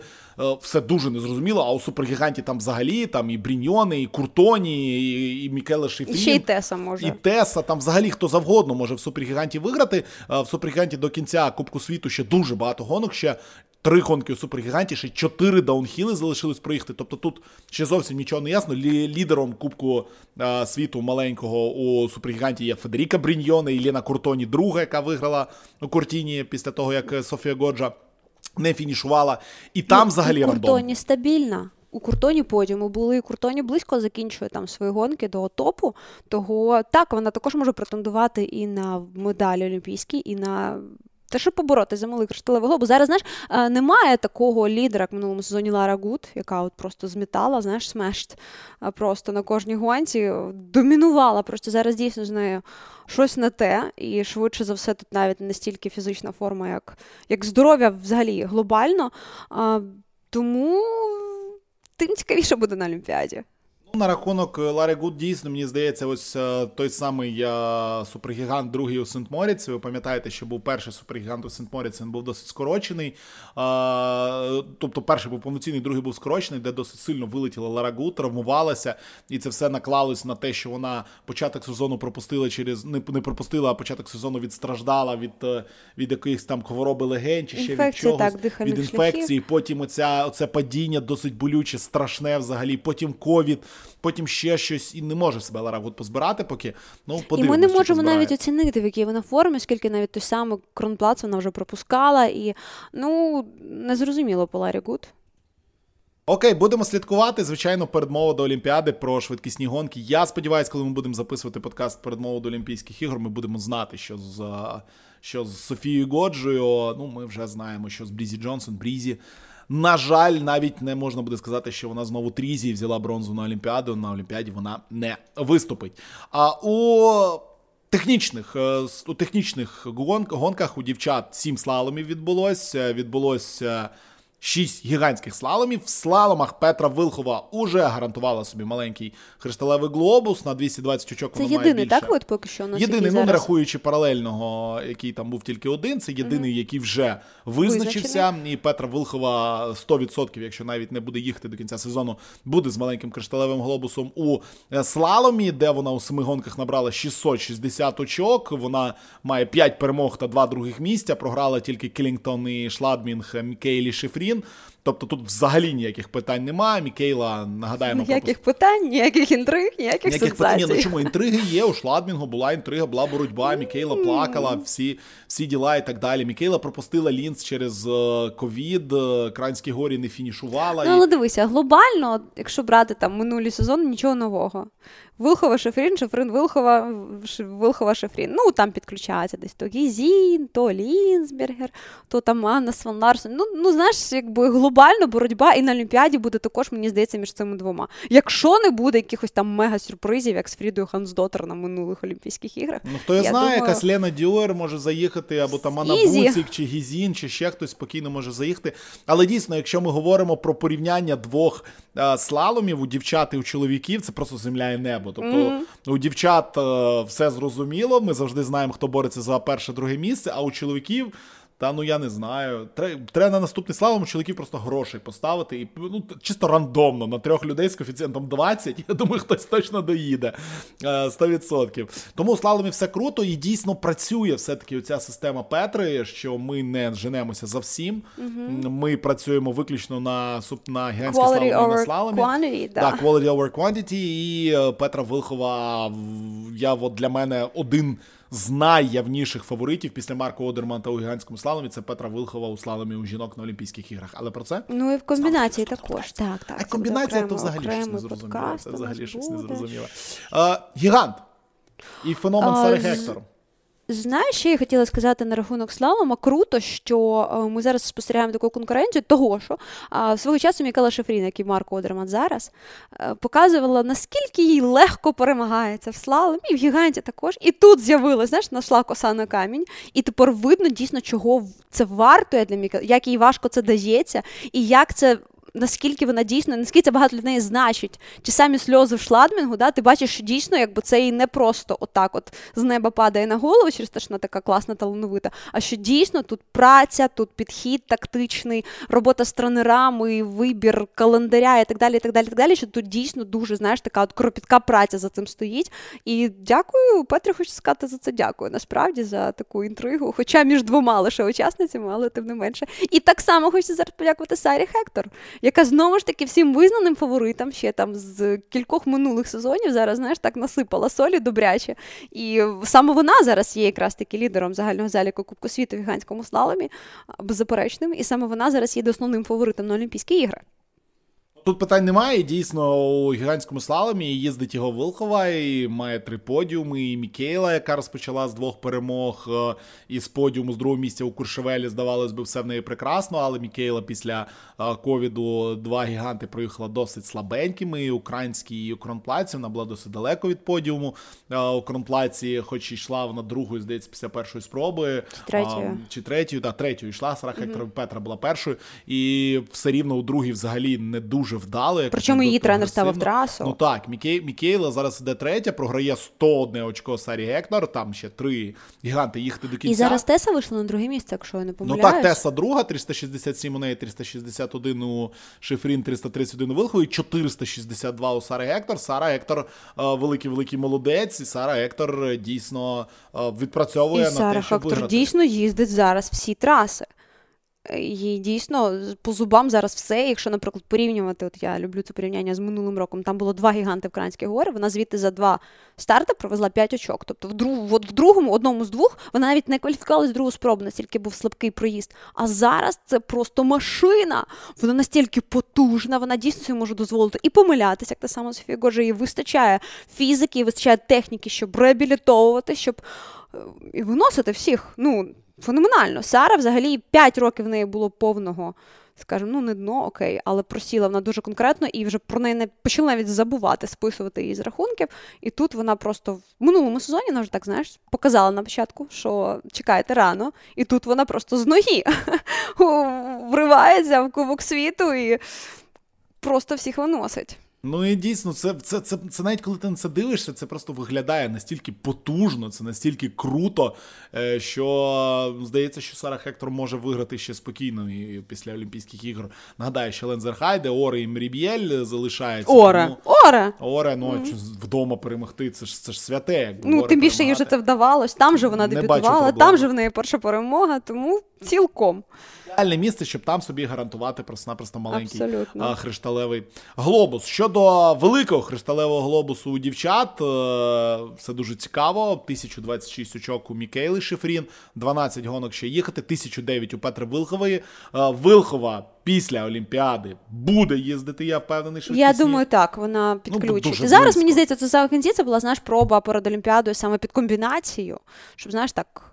все дуже незрозуміло, а у супергіганті там взагалі там і Бріньони, і Куртоні, і, і Мікеле Шифрін. І ще й Теса може. І Теса, там взагалі хто завгодно може в супергіганті виграти. В супергіганті до кінця Кубку світу ще дуже багато гонок. Ще три гонки у супергіганті, ще чотири даунхіли залишились проїхати. Тобто тут ще зовсім нічого не ясно. Лі- лідером Кубку а, світу маленького у супергіганті є Федеріка Бріньйоне і Лена Куртоні, друга, яка виграла у Куртіні після того, як Софія Годжа не фінішувала. І там взагалі і рандом. Куртоні стабільна. У Куртоні подіуму були, і Куртоні близько закінчує там свої гонки до топу. Того так, вона також може претендувати і на медалі олімпійські, і на те, щоб побороти за малий кришталевий глобус. Зараз, знаєш, е, немає такого лідера, як в минулому сезоні Лара Гуд, яка от просто змітала, знаєш, смешт просто на кожній гонці, домінувала. Просто зараз дійсно з нею щось не те, і швидше за все, тут навіть не стільки фізична форма, як, як здоров'я взагалі глобально. Тому тим цікавіше буде на Олімпіаді. Ну, на рахунок Лари Гут, дійсно, мені здається, ось е, той самий е, супергігант, другий у Сент Моріці. Ви пам'ятаєте, що був перший супергігант у Сент Моріці, він був досить скорочений. Е, тобто, перший був повноцінний, другий був скорочений, де досить сильно вилетіла Лара Гут, травмувалася, і це все наклалось на те, що вона початок сезону пропустила через не, не пропустила, а початок сезону відстраждала від від якихось там хвороби легень чи ще Інфекції, від чогось, так, від інфекції. Шляхів. Потім оця, оце падіння досить болюче, страшне взагалі. Потім ковід потім ще щось і не може себе Лара Гуд позбирати, поки ну І ми не можемо навіть оцінити, в якій вона формі, оскільки навіть той самий Кронплац вона вже пропускала, і ну незрозуміло по Ларі Гуд. Окей, будемо слідкувати. Звичайно, передмова до Олімпіади про швидкісні гонки. Я сподіваюся, коли ми будемо записувати подкаст передмову до Олімпійських ігор, ми будемо знати, що з що з Софією Годжею. Ну, ми вже знаємо, що з Брізі Джонсон, Брізі. На жаль, навіть не можна буде сказати, що вона знову трізі взяла бронзу на Олімпіаду. На Олімпіаді вона не виступить. А у технічних у технічних гонках у дівчат сім слаломів відбулось. Відбулось. Шість гігантських слаломів. В слаломах Петра Вилхова уже гарантувала собі маленький кришталевий глобус на 220 очок. Це єдиний, більше. так, вид поки що у нас Єдиний, який ну не рахуючи паралельного, який там був тільки один. Це єдиний, mm-hmm. який вже визначився. І Петра Вилхова 100%, якщо навіть не буде їхати до кінця сезону, буде з маленьким кришталевим глобусом у слаломі, де вона у семи гонках набрала 660 очок. Вона має 5 перемог та 2 других місця. Програла тільки Кілінгтон і Шладмінг Кейлі Шифрін. medium Тобто тут взагалі ніяких питань немає. Мікейла нагадаємо ніяких пропуск... питань, ніяких інтриг, ніяких, ніяких сенсацій. питань. Ну чому інтриги є? У Шладмінгу була інтрига, була боротьба. Мікейла плакала, всі всі діла і так далі. Мікейла пропустила Лієнц через е, ковід. Е, Кранській Горі не фінішувала. Ну, але дивися, глобально, якщо брати там минулі сезони, нічого нового. Влхова Шиффрін, Шиффрін Влхова, Влхова Шиффрін. Ну, там підключається десь то Гізін, то Лінсбергер, то там Анна Свенн Ларссон. Ну, ну, знаєш, якби глобально боротьба і на Олімпіаді буде також, мені здається, між цими двома. Якщо не буде якихось там мега-сюрпризів, як з Фрідою Хансдотер на минулих Олімпійських іграх. Ну, хто я знає, думаю... якась Лена Дюрр може заїхати, або там Ана Буцік, чи Гізін, чи ще хтось спокійно може заїхати. Але дійсно, якщо ми говоримо про порівняння двох а, слаломів у дівчат і у чоловіків, це просто земля і небо. Тобто mm-hmm. у дівчат а, все зрозуміло. Ми завжди знаємо, хто бореться за перше, друге місце, а у чоловіків. Та ну я не знаю. Треба на наступний славом чоловіків просто грошей поставити і ну, чисто рандомно на трьох людей з коефіцієнтом 20. [laughs] Я думаю, хтось точно доїде 100%. Е, Тому у слаломі все круто і дійсно працює все-таки ця система Петри, що ми не женемося за всім. Mm-hmm. Ми працюємо виключно на на гігантській слаломі на слаломі. Quantity, да. да, quality over quantity. І е, Петра Вилхова я от для мене один з найявніших фаворитів після Марка Одерманта у гігантському слаломі це Петра Вилхова у слаломі у жінок на Олімпійських іграх. Але про це ну і в комбінації також. Так, так. А комбінація то взагалі щось не зрозуміло. Це взагалі щось не зрозуміло. Гігант і феномен Сари Гектор. Знаєш, що я хотіла сказати на рахунок слалома. Круто, що е, ми зараз спостерігаємо таку конкуренцію, того що свого часу Мікала Шефрін, як і Марко Одерман зараз, е, показувала, наскільки їй легко перемагається в слалом, і в гіганті також. І тут з'явилась, знаєш, нашла коса на камінь, і тепер видно дійсно, чого це вартує для Мікала, як їй важко це дається, і як це наскільки вона дійсно, наскільки це багато для неї значить. Ті самі сльози в шладмінгу, да, ти бачиш, що дійсно якби це і не просто отак от з неба падає на голову, через те, що вона така класна талановита, а що дійсно тут праця, тут підхід тактичний, робота з тренерами, вибір календаря і так далі, і так далі, і так далі, що тут дійсно дуже, знаєш, така от кропітка праця за цим стоїть. І дякую, Петрі, хочу сказати за це дякую. Насправді за таку інтригу. Хоча між двома лише учасницями, але тим не менше. І так само хочу зараз подякувати Сарі Хектор яка знову ж таки всім визнаним фаворитам ще там з кількох минулих сезонів зараз знаєш, так насипала солі добряче. І саме вона зараз є якраз таки лідером загального заліку Кубку світу в гігантському слаломі, беззаперечним, і саме вона зараз є основним фаворитом на Олімпійські ігри. Тут питань немає. Дійсно, у гігантському слаломі їздить його Вилхова, і має три подіуми. І Мікейла, яка розпочала з двох перемог е, і з подіуму з другого місця у Куршевелі, здавалось би, все в неї прекрасно. Але Мікейла після е, ковіду два гіганти проїхала досить слабенькими. І Український і у Кронплаці вона була досить далеко від подіуму. Е, у Кронплаці, хоч і йшла вона другою, здається, після першої спроби. Третьою. Чи третьою, так, третьою йшла. Сара Хектор mm-hmm. Петра була першою. І все рівно у другій взагалі не дуже дуже вдало. Причому її тренер ставив трасу. Ну так, Мікей, Мікейла зараз іде третя, програє 101 очко Сарі Гектор, там ще три гіганти їхати до кінця. І зараз Теса вийшла на друге місце, якщо я не помиляюсь. Ну так, Теса друга, 367 у неї, 361 у Шифрін, 331 у Вилхові, 462 у Сари Гектор. Сара Гектор великий-великий молодець, і Сара Гектор е, дійсно е, відпрацьовує і на Сара те, щоб Гектор дійсно їздить зараз всі траси. І дійсно по зубам зараз все. Якщо, наприклад, порівнювати, от я люблю це порівняння з минулим роком, там було два гіганти в Кранські гори, вона звідти за два старти провезла п'ять очок. Тобто, в друг, от в другому, одному з двох, вона навіть не кваліфікувалась в другу спробу, настільки був слабкий проїзд. А зараз це просто машина. Вона настільки потужна, вона дійсно собі може дозволити і помилятися, як та сама Софія Горжа, їй вистачає фізики, і вистачає техніки, щоб реабілітовувати, щоб е, і виносити всіх. Ну, феноменально. Сара взагалі 5 років в неї було повного, скажімо, ну не дно, окей, але просіла вона дуже конкретно і вже про неї не почала навіть забувати, списувати її з рахунків. І тут вона просто в минулому сезоні вона вже так знаєш, показала на початку, що чекайте рано, і тут вона просто з ноги [laughs] вривається в кубок світу і просто всіх виносить. Ну і дійсно, це це, це, це навіть коли ти на це дивишся, це просто виглядає настільки потужно, це настільки круто, е, що здається, що Сара Хектор може виграти ще спокійно і після Олімпійських ігор. Нагадаю, що Лензер Хайде, Оре і Мріб'єль залишаються. Оре, тому... Оре! Оре, ну mm-hmm. вдома перемогти, це ж це ж святе. Якби Ну, тим більше їй вже це вдавалось. Там же вона дебютувала, там же в неї перша перемога, тому цілком. Ідеальне місце, щоб там собі гарантувати просто-напросто маленький Абсолютно. хришталевий глобус. Щодо великого хришталевого глобусу у дівчат, е, все дуже цікаво. 1026 очок у Мікейли Шифрін, 12 гонок ще їхати, 1009 у Петри Вилхової. Е, Вилхова після Олімпіади буде їздити, я впевнений, що Я думаю, так, вона підключить. дуже Зараз, близько. мені здається, це саме кінці це була знаєш, проба перед Олімпіадою саме під комбінацію, щоб, знаєш, так.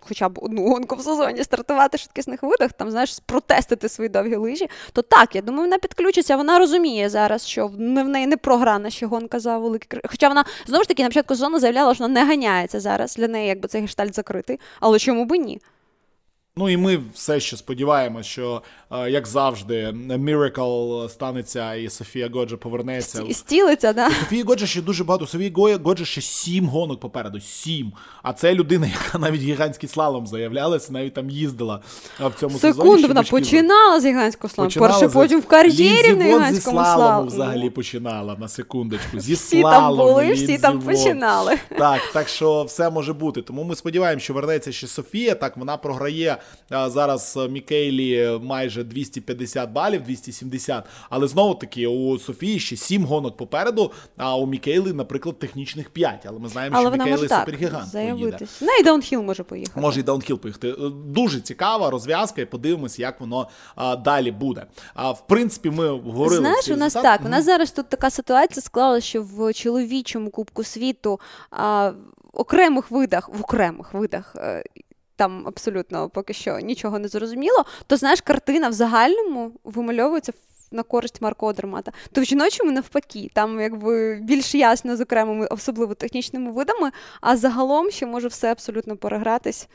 Хоча б одну гонку в сезоні стартувати в швидкісних видах, там, знаєш, спротестити свої довгі лижі, то так, я думаю, вона підключиться. Вона розуміє зараз, що в не- в неї не програна ще гонка за великий Хоча вона знову ж таки на початку сезону заявляла, що вона не ганяється зараз. Для неї якби цей гештальт закритий. Але чому би ні? Ну і ми все ще сподіваємося, що е, як завжди, Міракл станеться, і Софія Годжа повернеться. І стілиться, да? Софії Годжа ще дуже багато. Софії Годжа ще сім гонок попереду. Сім. А це людина, яка навіть гігантський слалом заявлялася, навіть там їздила в цьому сезоні. Секунду, вона починала з гігантського слалому. Перший подіум в кар'єрі на зі гігантському слалому взагалі починала на секундочку. Зі Всі там слалому, були, всі там починали. Так, так що все може бути. Тому ми сподіваємося, що вернеться ще Софія. Так, вона програє зараз е, Мікейлі майже 250 балів, 270. Але знову таки у Софії ще 7 гонок попереду, а у Мікейли, наприклад, технічних 5. Але ми знаємо, Але що Мікейли супергігант поїде. Ну і даунхіл може поїхати. Може і даунхіл поїхати. Е, Дуже цікава розв'язка, і подивимося, як воно а, далі буде. А в принципі, ми говорили. Знаєш, у нас результати. так. У нас зараз тут така ситуація склалася, що в чоловічому Кубку світу а, в окремих видах, в окремих видах. Там абсолютно поки що нічого не зрозуміло, то знаєш, картина в загальному вимальовується на користь Марко Одермата. То в жіночому навпаки, там якби більш ясно з окремими, особливо технічними видами, а загалом ще може все абсолютно перегратись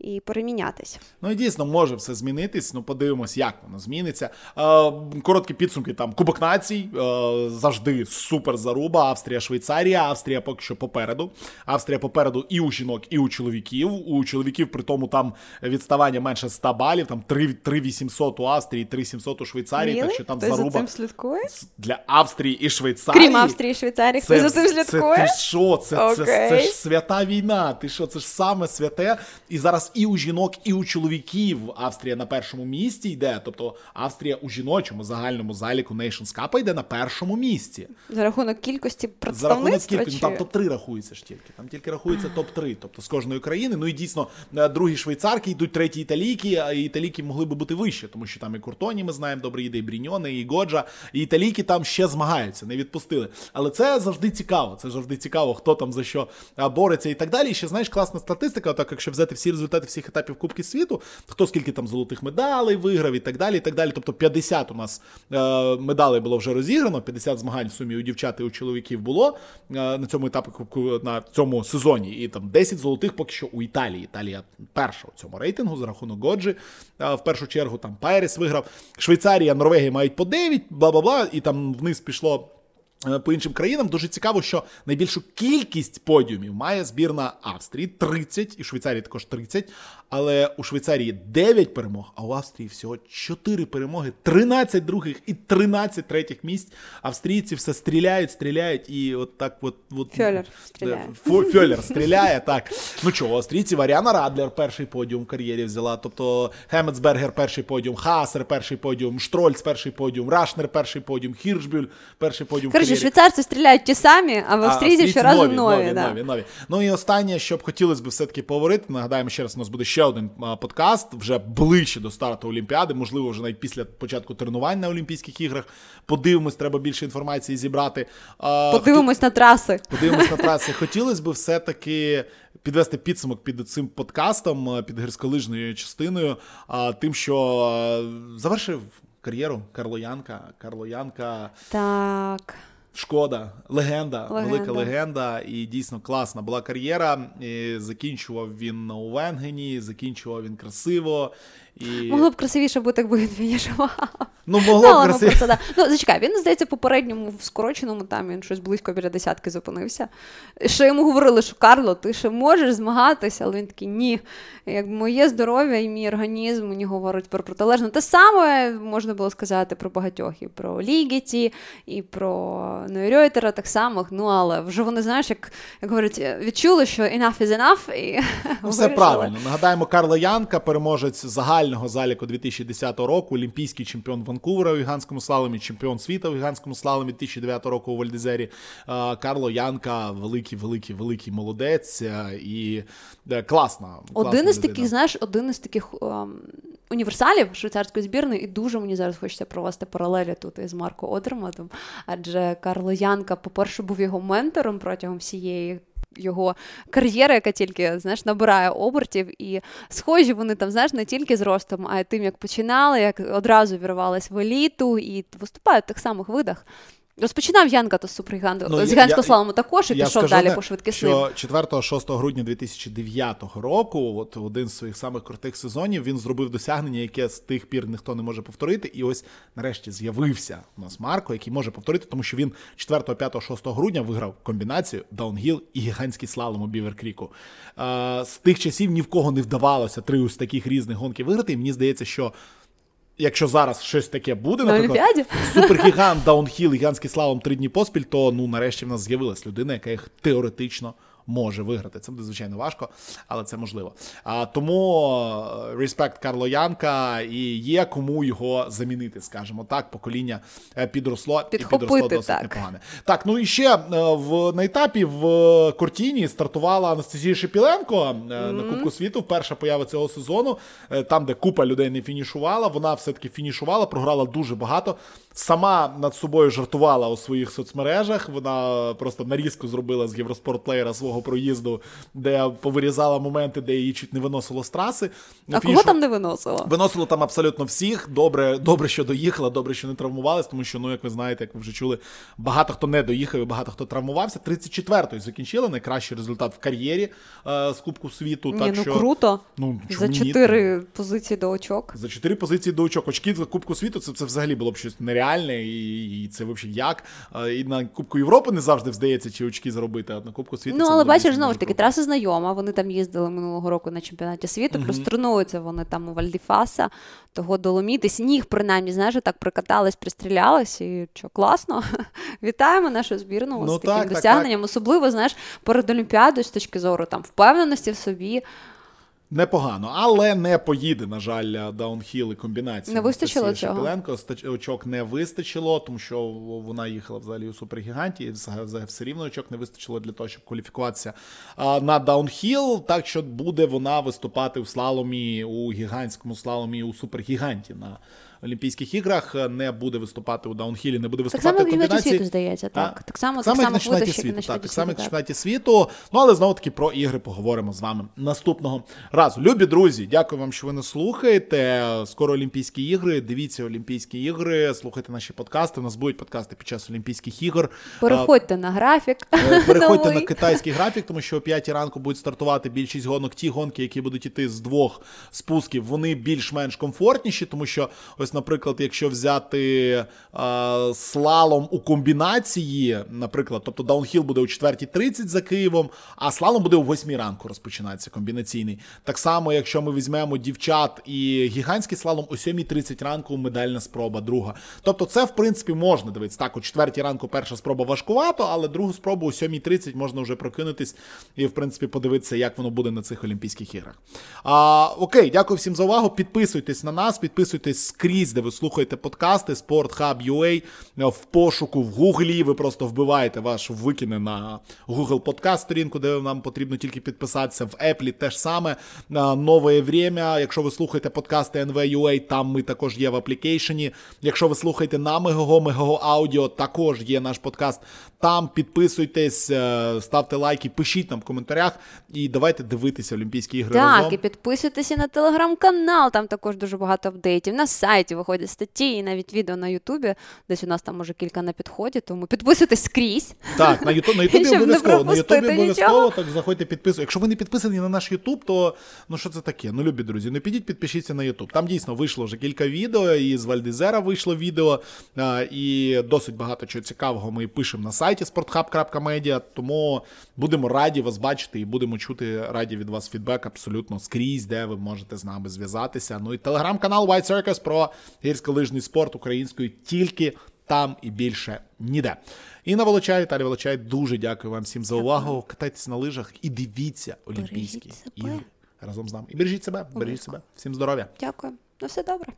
і перемінятись. Ну і дійсно може все змінитись. Ну, подивимось, як воно зміниться. Е, короткі підсумки там Кубок націй. Е, завжди супер заруба. Австрія, Швейцарія. Австрія поки що попереду. Австрія попереду і у жінок, і у чоловіків. У чоловіків при тому там відставання менше 100 балів. Там 3, 3 800 у Австрії, 3 700 у Швейцарії. Так що там Хтось за цим слідкує? для Австрії і Швейцарії. Крім Австрії і Швейцарії, хтось за цим Це ти що? Це, це, це, Окей. ж свята війна. Ти що? Це ж саме святе. І зараз і у жінок, і у чоловіків Австрія на першому місці йде. Тобто Австрія у жіночому загальному заліку Nations Cup йде на першому місці. За рахунок кількості За рахунок кількості, ну, там топ-3 рахується ж тільки. Там тільки рахується топ-3, тобто з кожної країни. Ну і дійсно, е, другі швейцарки йдуть, треті італійки, а італійки могли би бути вище, тому що там і Куртоні, ми знаємо, добре їде, і Бріньони, і Годжа. І італійки там ще змагаються, не відпустили. Але це завжди цікаво. Це завжди цікаво, хто там за що бореться і так далі. І ще знаєш, класна статистика. Отак, якщо взяти всі результати всіх етапів Кубки світу, хто скільки там золотих медалей виграв і так далі. і так далі. Тобто 50 у нас е, медалей було вже розіграно, 50 змагань в сумі у дівчат і у чоловіків було е, на цьому етапі Кубку на цьому сезоні. І там 10 золотих поки що у Італії. Італія перша у цьому рейтингу за рахунок Годжі. Е, в першу чергу там Пайрес виграв. Швейцарія, Норвегія мають по 9, бла бла бла, і там вниз пішло. Е, По іншим країнам дуже цікаво, що найбільшу кількість подіумів має збірна Австрії 30, і Швейцарії також 30. Але у Швейцарії 9 перемог, а у Австрії всього 4 перемоги, 13 других і 13 третіх місць. Австрійці все стріляють, стріляють, і от так от. от Феллер стріляє. Феллер стріляє, так. Ну чого, австрійці, Аріана Редлер перший подіум в кар'єрі взяла. Тобто Хемецбергер перший подіум, Хаасер перший подіум, Штрольц перший подіум, Рашнер перший подіум, Хіршбюль перший подіум. Коротше, швейцарці стріляють ті самі, а в А австрійці щоразу нові. нові, да. нові, нові. Ну і останнє, що б хотілося б все-таки поговорити. Нагадаємо, ще раз у нас буде ще один подкаст, вже ближче до старту Олімпіади, можливо, вже навіть після початку тренувань на Олімпійських іграх. Подивимось, треба більше інформації зібрати. Подивимось на траси. Подивимось на [laughs] траси. Хотілося б все-таки підвести підсумок під цим подкастом, під гірськолижною частиною, тим, що завершив кар'єру Карло Янка. Карло Янка. Так. Шкода, легенда, Легенда. велика легенда, і дійсно класна була кар'єра. І закінчував він у Венгені, закінчував він красиво. І... Могло б красивіше бути, якби він фінішував. Ну, Ну, могло б ми це, да. Ну, зачекай, він, здається, в попередньому в скороченому там він щось близько біля десятки зупинився. Що йому говорили, що Карло, ти ще можеш змагатися, але він такий ні. Як моє здоров'я і мій організм мені говорить про протилежне. Те саме можна було сказати про багатьох, і про Лігіті, і про Нойрьойтера так само. Ну, але вже вони, знаєш, як, як говорять, відчули, що enough is enough, і Ну, [laughs] все правильно. Нагадаємо, Карла Янка, переможець загального загального заліку 2010 року, олімпійський чемпіон Ванкувера у гігантському слаломі, чемпіон світу у гігантському слаломі 2009 року у Вальдезері. Карло Янка, великий, великий, великий молодець і класна. Один із таких, знаєш, один із таких. Um універсалів швейцарської збірної, і дуже мені зараз хочеться провести паралелі тут із Марко Одерматом. Адже Карло Янка, по-перше, був його ментором протягом всієї. Його кар'єра, яка тільки знаєш, набирає обертів, і схожі вони там знаєш не тільки з ростом, а й тим, як починали, як одразу вірвались в еліту і виступають в тих самих видах. Розпочинав Янка то з ну, з гігантського слалому також і пішов скажу, далі по швидкісним. Що 4-6 грудня 2009 року, от один з своїх самих крутих сезонів, він зробив досягнення, яке з тих пір ніхто не може повторити. І ось нарешті з'явився у нас Марко, який може повторити, тому що він 4, 5, 6 грудня виграв комбінацію даунгіл і гігантський слалом у Біверкріку. З тих часів ні в кого не вдавалося три ось таких різних гонки виграти. І мені здається, що якщо зараз щось таке буде, на наприклад, супергігант даунхіл, гігантський славом три дні поспіль, то ну нарешті в нас з'явилась людина, яка їх теоретично може виграти. Це буде звичайно важко, але це можливо. А тому е, респект Карло Янка і є кому його замінити, скажімо так. Покоління е, підросло Підхопити, і підросло досить так. непогане. Так, ну і ще е, в на етапі в Кортіні стартувала Анастасія Шепіленко mm-hmm. на Кубку світу. Перша поява цього сезону, там, де купа людей не фінішувала. Вона все-таки фінішувала, програла дуже багато. Сама над собою жартувала у своїх соцмережах. Вона просто нарізку зробила з євроспортплеєра свого проїзду, де повирізала моменти, де її чуть не виносило з траси. А кого там не виносило? Виносило там абсолютно всіх. Добре, добре, що доїхала, добре, що не травмувалась, тому що, ну, як ви знаєте, як ви вже чули, багато хто не доїхав і багато хто травмувався. 34-ю закінчила найкращий результат в кар'єрі е, з Кубку світу. Ні, так ну що, круто. Ну, За чотири позиції до очок. За чотири позиції до очок. Очки за Кубку світу це це взагалі було б щось нереальне, і і це взагалі як. І на Кубку Європи не завжди вдається чи очки заробити, а на Кубку світу. Ну, але бачиш, знову ж таки, траса знайома. Вони там їздили минулого року на чемпіонаті світу, плюс тренуються вони там у Вальдіфаса, того доломіти. Сніг, принаймні, знаєш, так прикатались, пристрілялись, і що класно. [laughs] Вітаємо нашу збірну ну, з таким так, досягненням. Так, так. Особливо, знаєш, перед Олімпіадою з точки зору там впевненості в собі. Непогано, але не поїде, на жаль, даунхіл і комбінації. Не вистачило цього? стач очок не вистачило, тому що вона їхала взагалі у супергіганті, і все рівно очок не вистачило для того, щоб кваліфікуватися на даунхіл. Так що буде вона виступати в слаломі у гігантському слаломі у супергіганті. на Олімпійських іграх, е, не буде виступати у даунхілі, не буде виступати так само в комбінації. світу, здається, так. Так, так само, так само, як на чемпіонаті світу. Так, так само як на чемпіонаті світу. Ну, але знову таки про ігри поговоримо з вами наступного разу. Любі друзі, дякую вам, що ви нас слухаєте. Скоро Олімпійські ігри. Дивіться Олімпійські ігри, слухайте наші подкасти. У нас будуть подкасти під час Олімпійських ігор. Переходьте на графік. Е, переходьте на китайський графік, тому що о 5 ранку будуть стартувати більшість гонок. Ті гонки, які будуть іти з двох спусків, вони більш-менш комфортніші, тому що ось, наприклад, якщо взяти а, слалом у комбінації, наприклад, тобто даунхіл буде о 4.30 за Києвом, а слалом буде о 8 ранку розпочинається комбінаційний. Так само, якщо ми візьмемо дівчат і гігантський слалом о 7.30 ранку медальна спроба, друга. Тобто, це в принципі можна дивитися. Так, о 4 ранку перша спроба важкувато, але другу спробу о 7.30 можна вже прокинутись і, в принципі, подивитися, як воно буде на цих Олімпійських іграх. А, Окей, дякую всім за увагу. Підписуйтесь на нас, підписуйтесь скрізь, де ви слухаєте подкасти SportHub.ua в пошуку в Гуглі. Ви просто вбиваєте ваш викине на Google Podcast сторінку, де нам потрібно тільки підписатися. В Apple теж саме нове время. Якщо ви слухаєте подкасти NV.ua, там ми також є в аплікейшені. Якщо ви слухаєте на Мегаго, Мегаго Аудіо, також є наш подкаст. Там підписуйтесь, е, ставте лайки, пишіть нам в коментарях і давайте дивитися Олімпійські ігри. Так, разом. і підписуйтеся на телеграм-канал, там також дуже багато апдейтів. На сайті виходять статті і навіть відео на Ютубі. Десь у нас там може кілька на підході, тому підписуйтесь скрізь. Так, на Ютубі на Ютубі обов'язково. На Ютубі обов'язково так заходьте підписуйтесь. Якщо ви не підписані на наш Ютуб, то ну що це таке? Ну, любі друзі, ну підіть, підпишіться на Ютуб. Там дійсно вийшло вже кілька відео, і з Вальдезера вийшло відео, і досить багато чого цікавого ми пишемо на сайті sporthub.media, тому будемо раді вас бачити і будемо чути раді від вас фідбек абсолютно скрізь, де ви можете з нами зв'язатися. Ну і телеграм-канал White Circus про гірськолижний спорт українською тільки там і більше ніде. Інна Волочай, Віталій Волочай, дуже дякую вам всім за увагу. Катайтесь на лижах і дивіться Олімпійські ігри. разом з нами. І бережіть себе, бережіть себе. Всім здоров'я. Дякую. На все добре.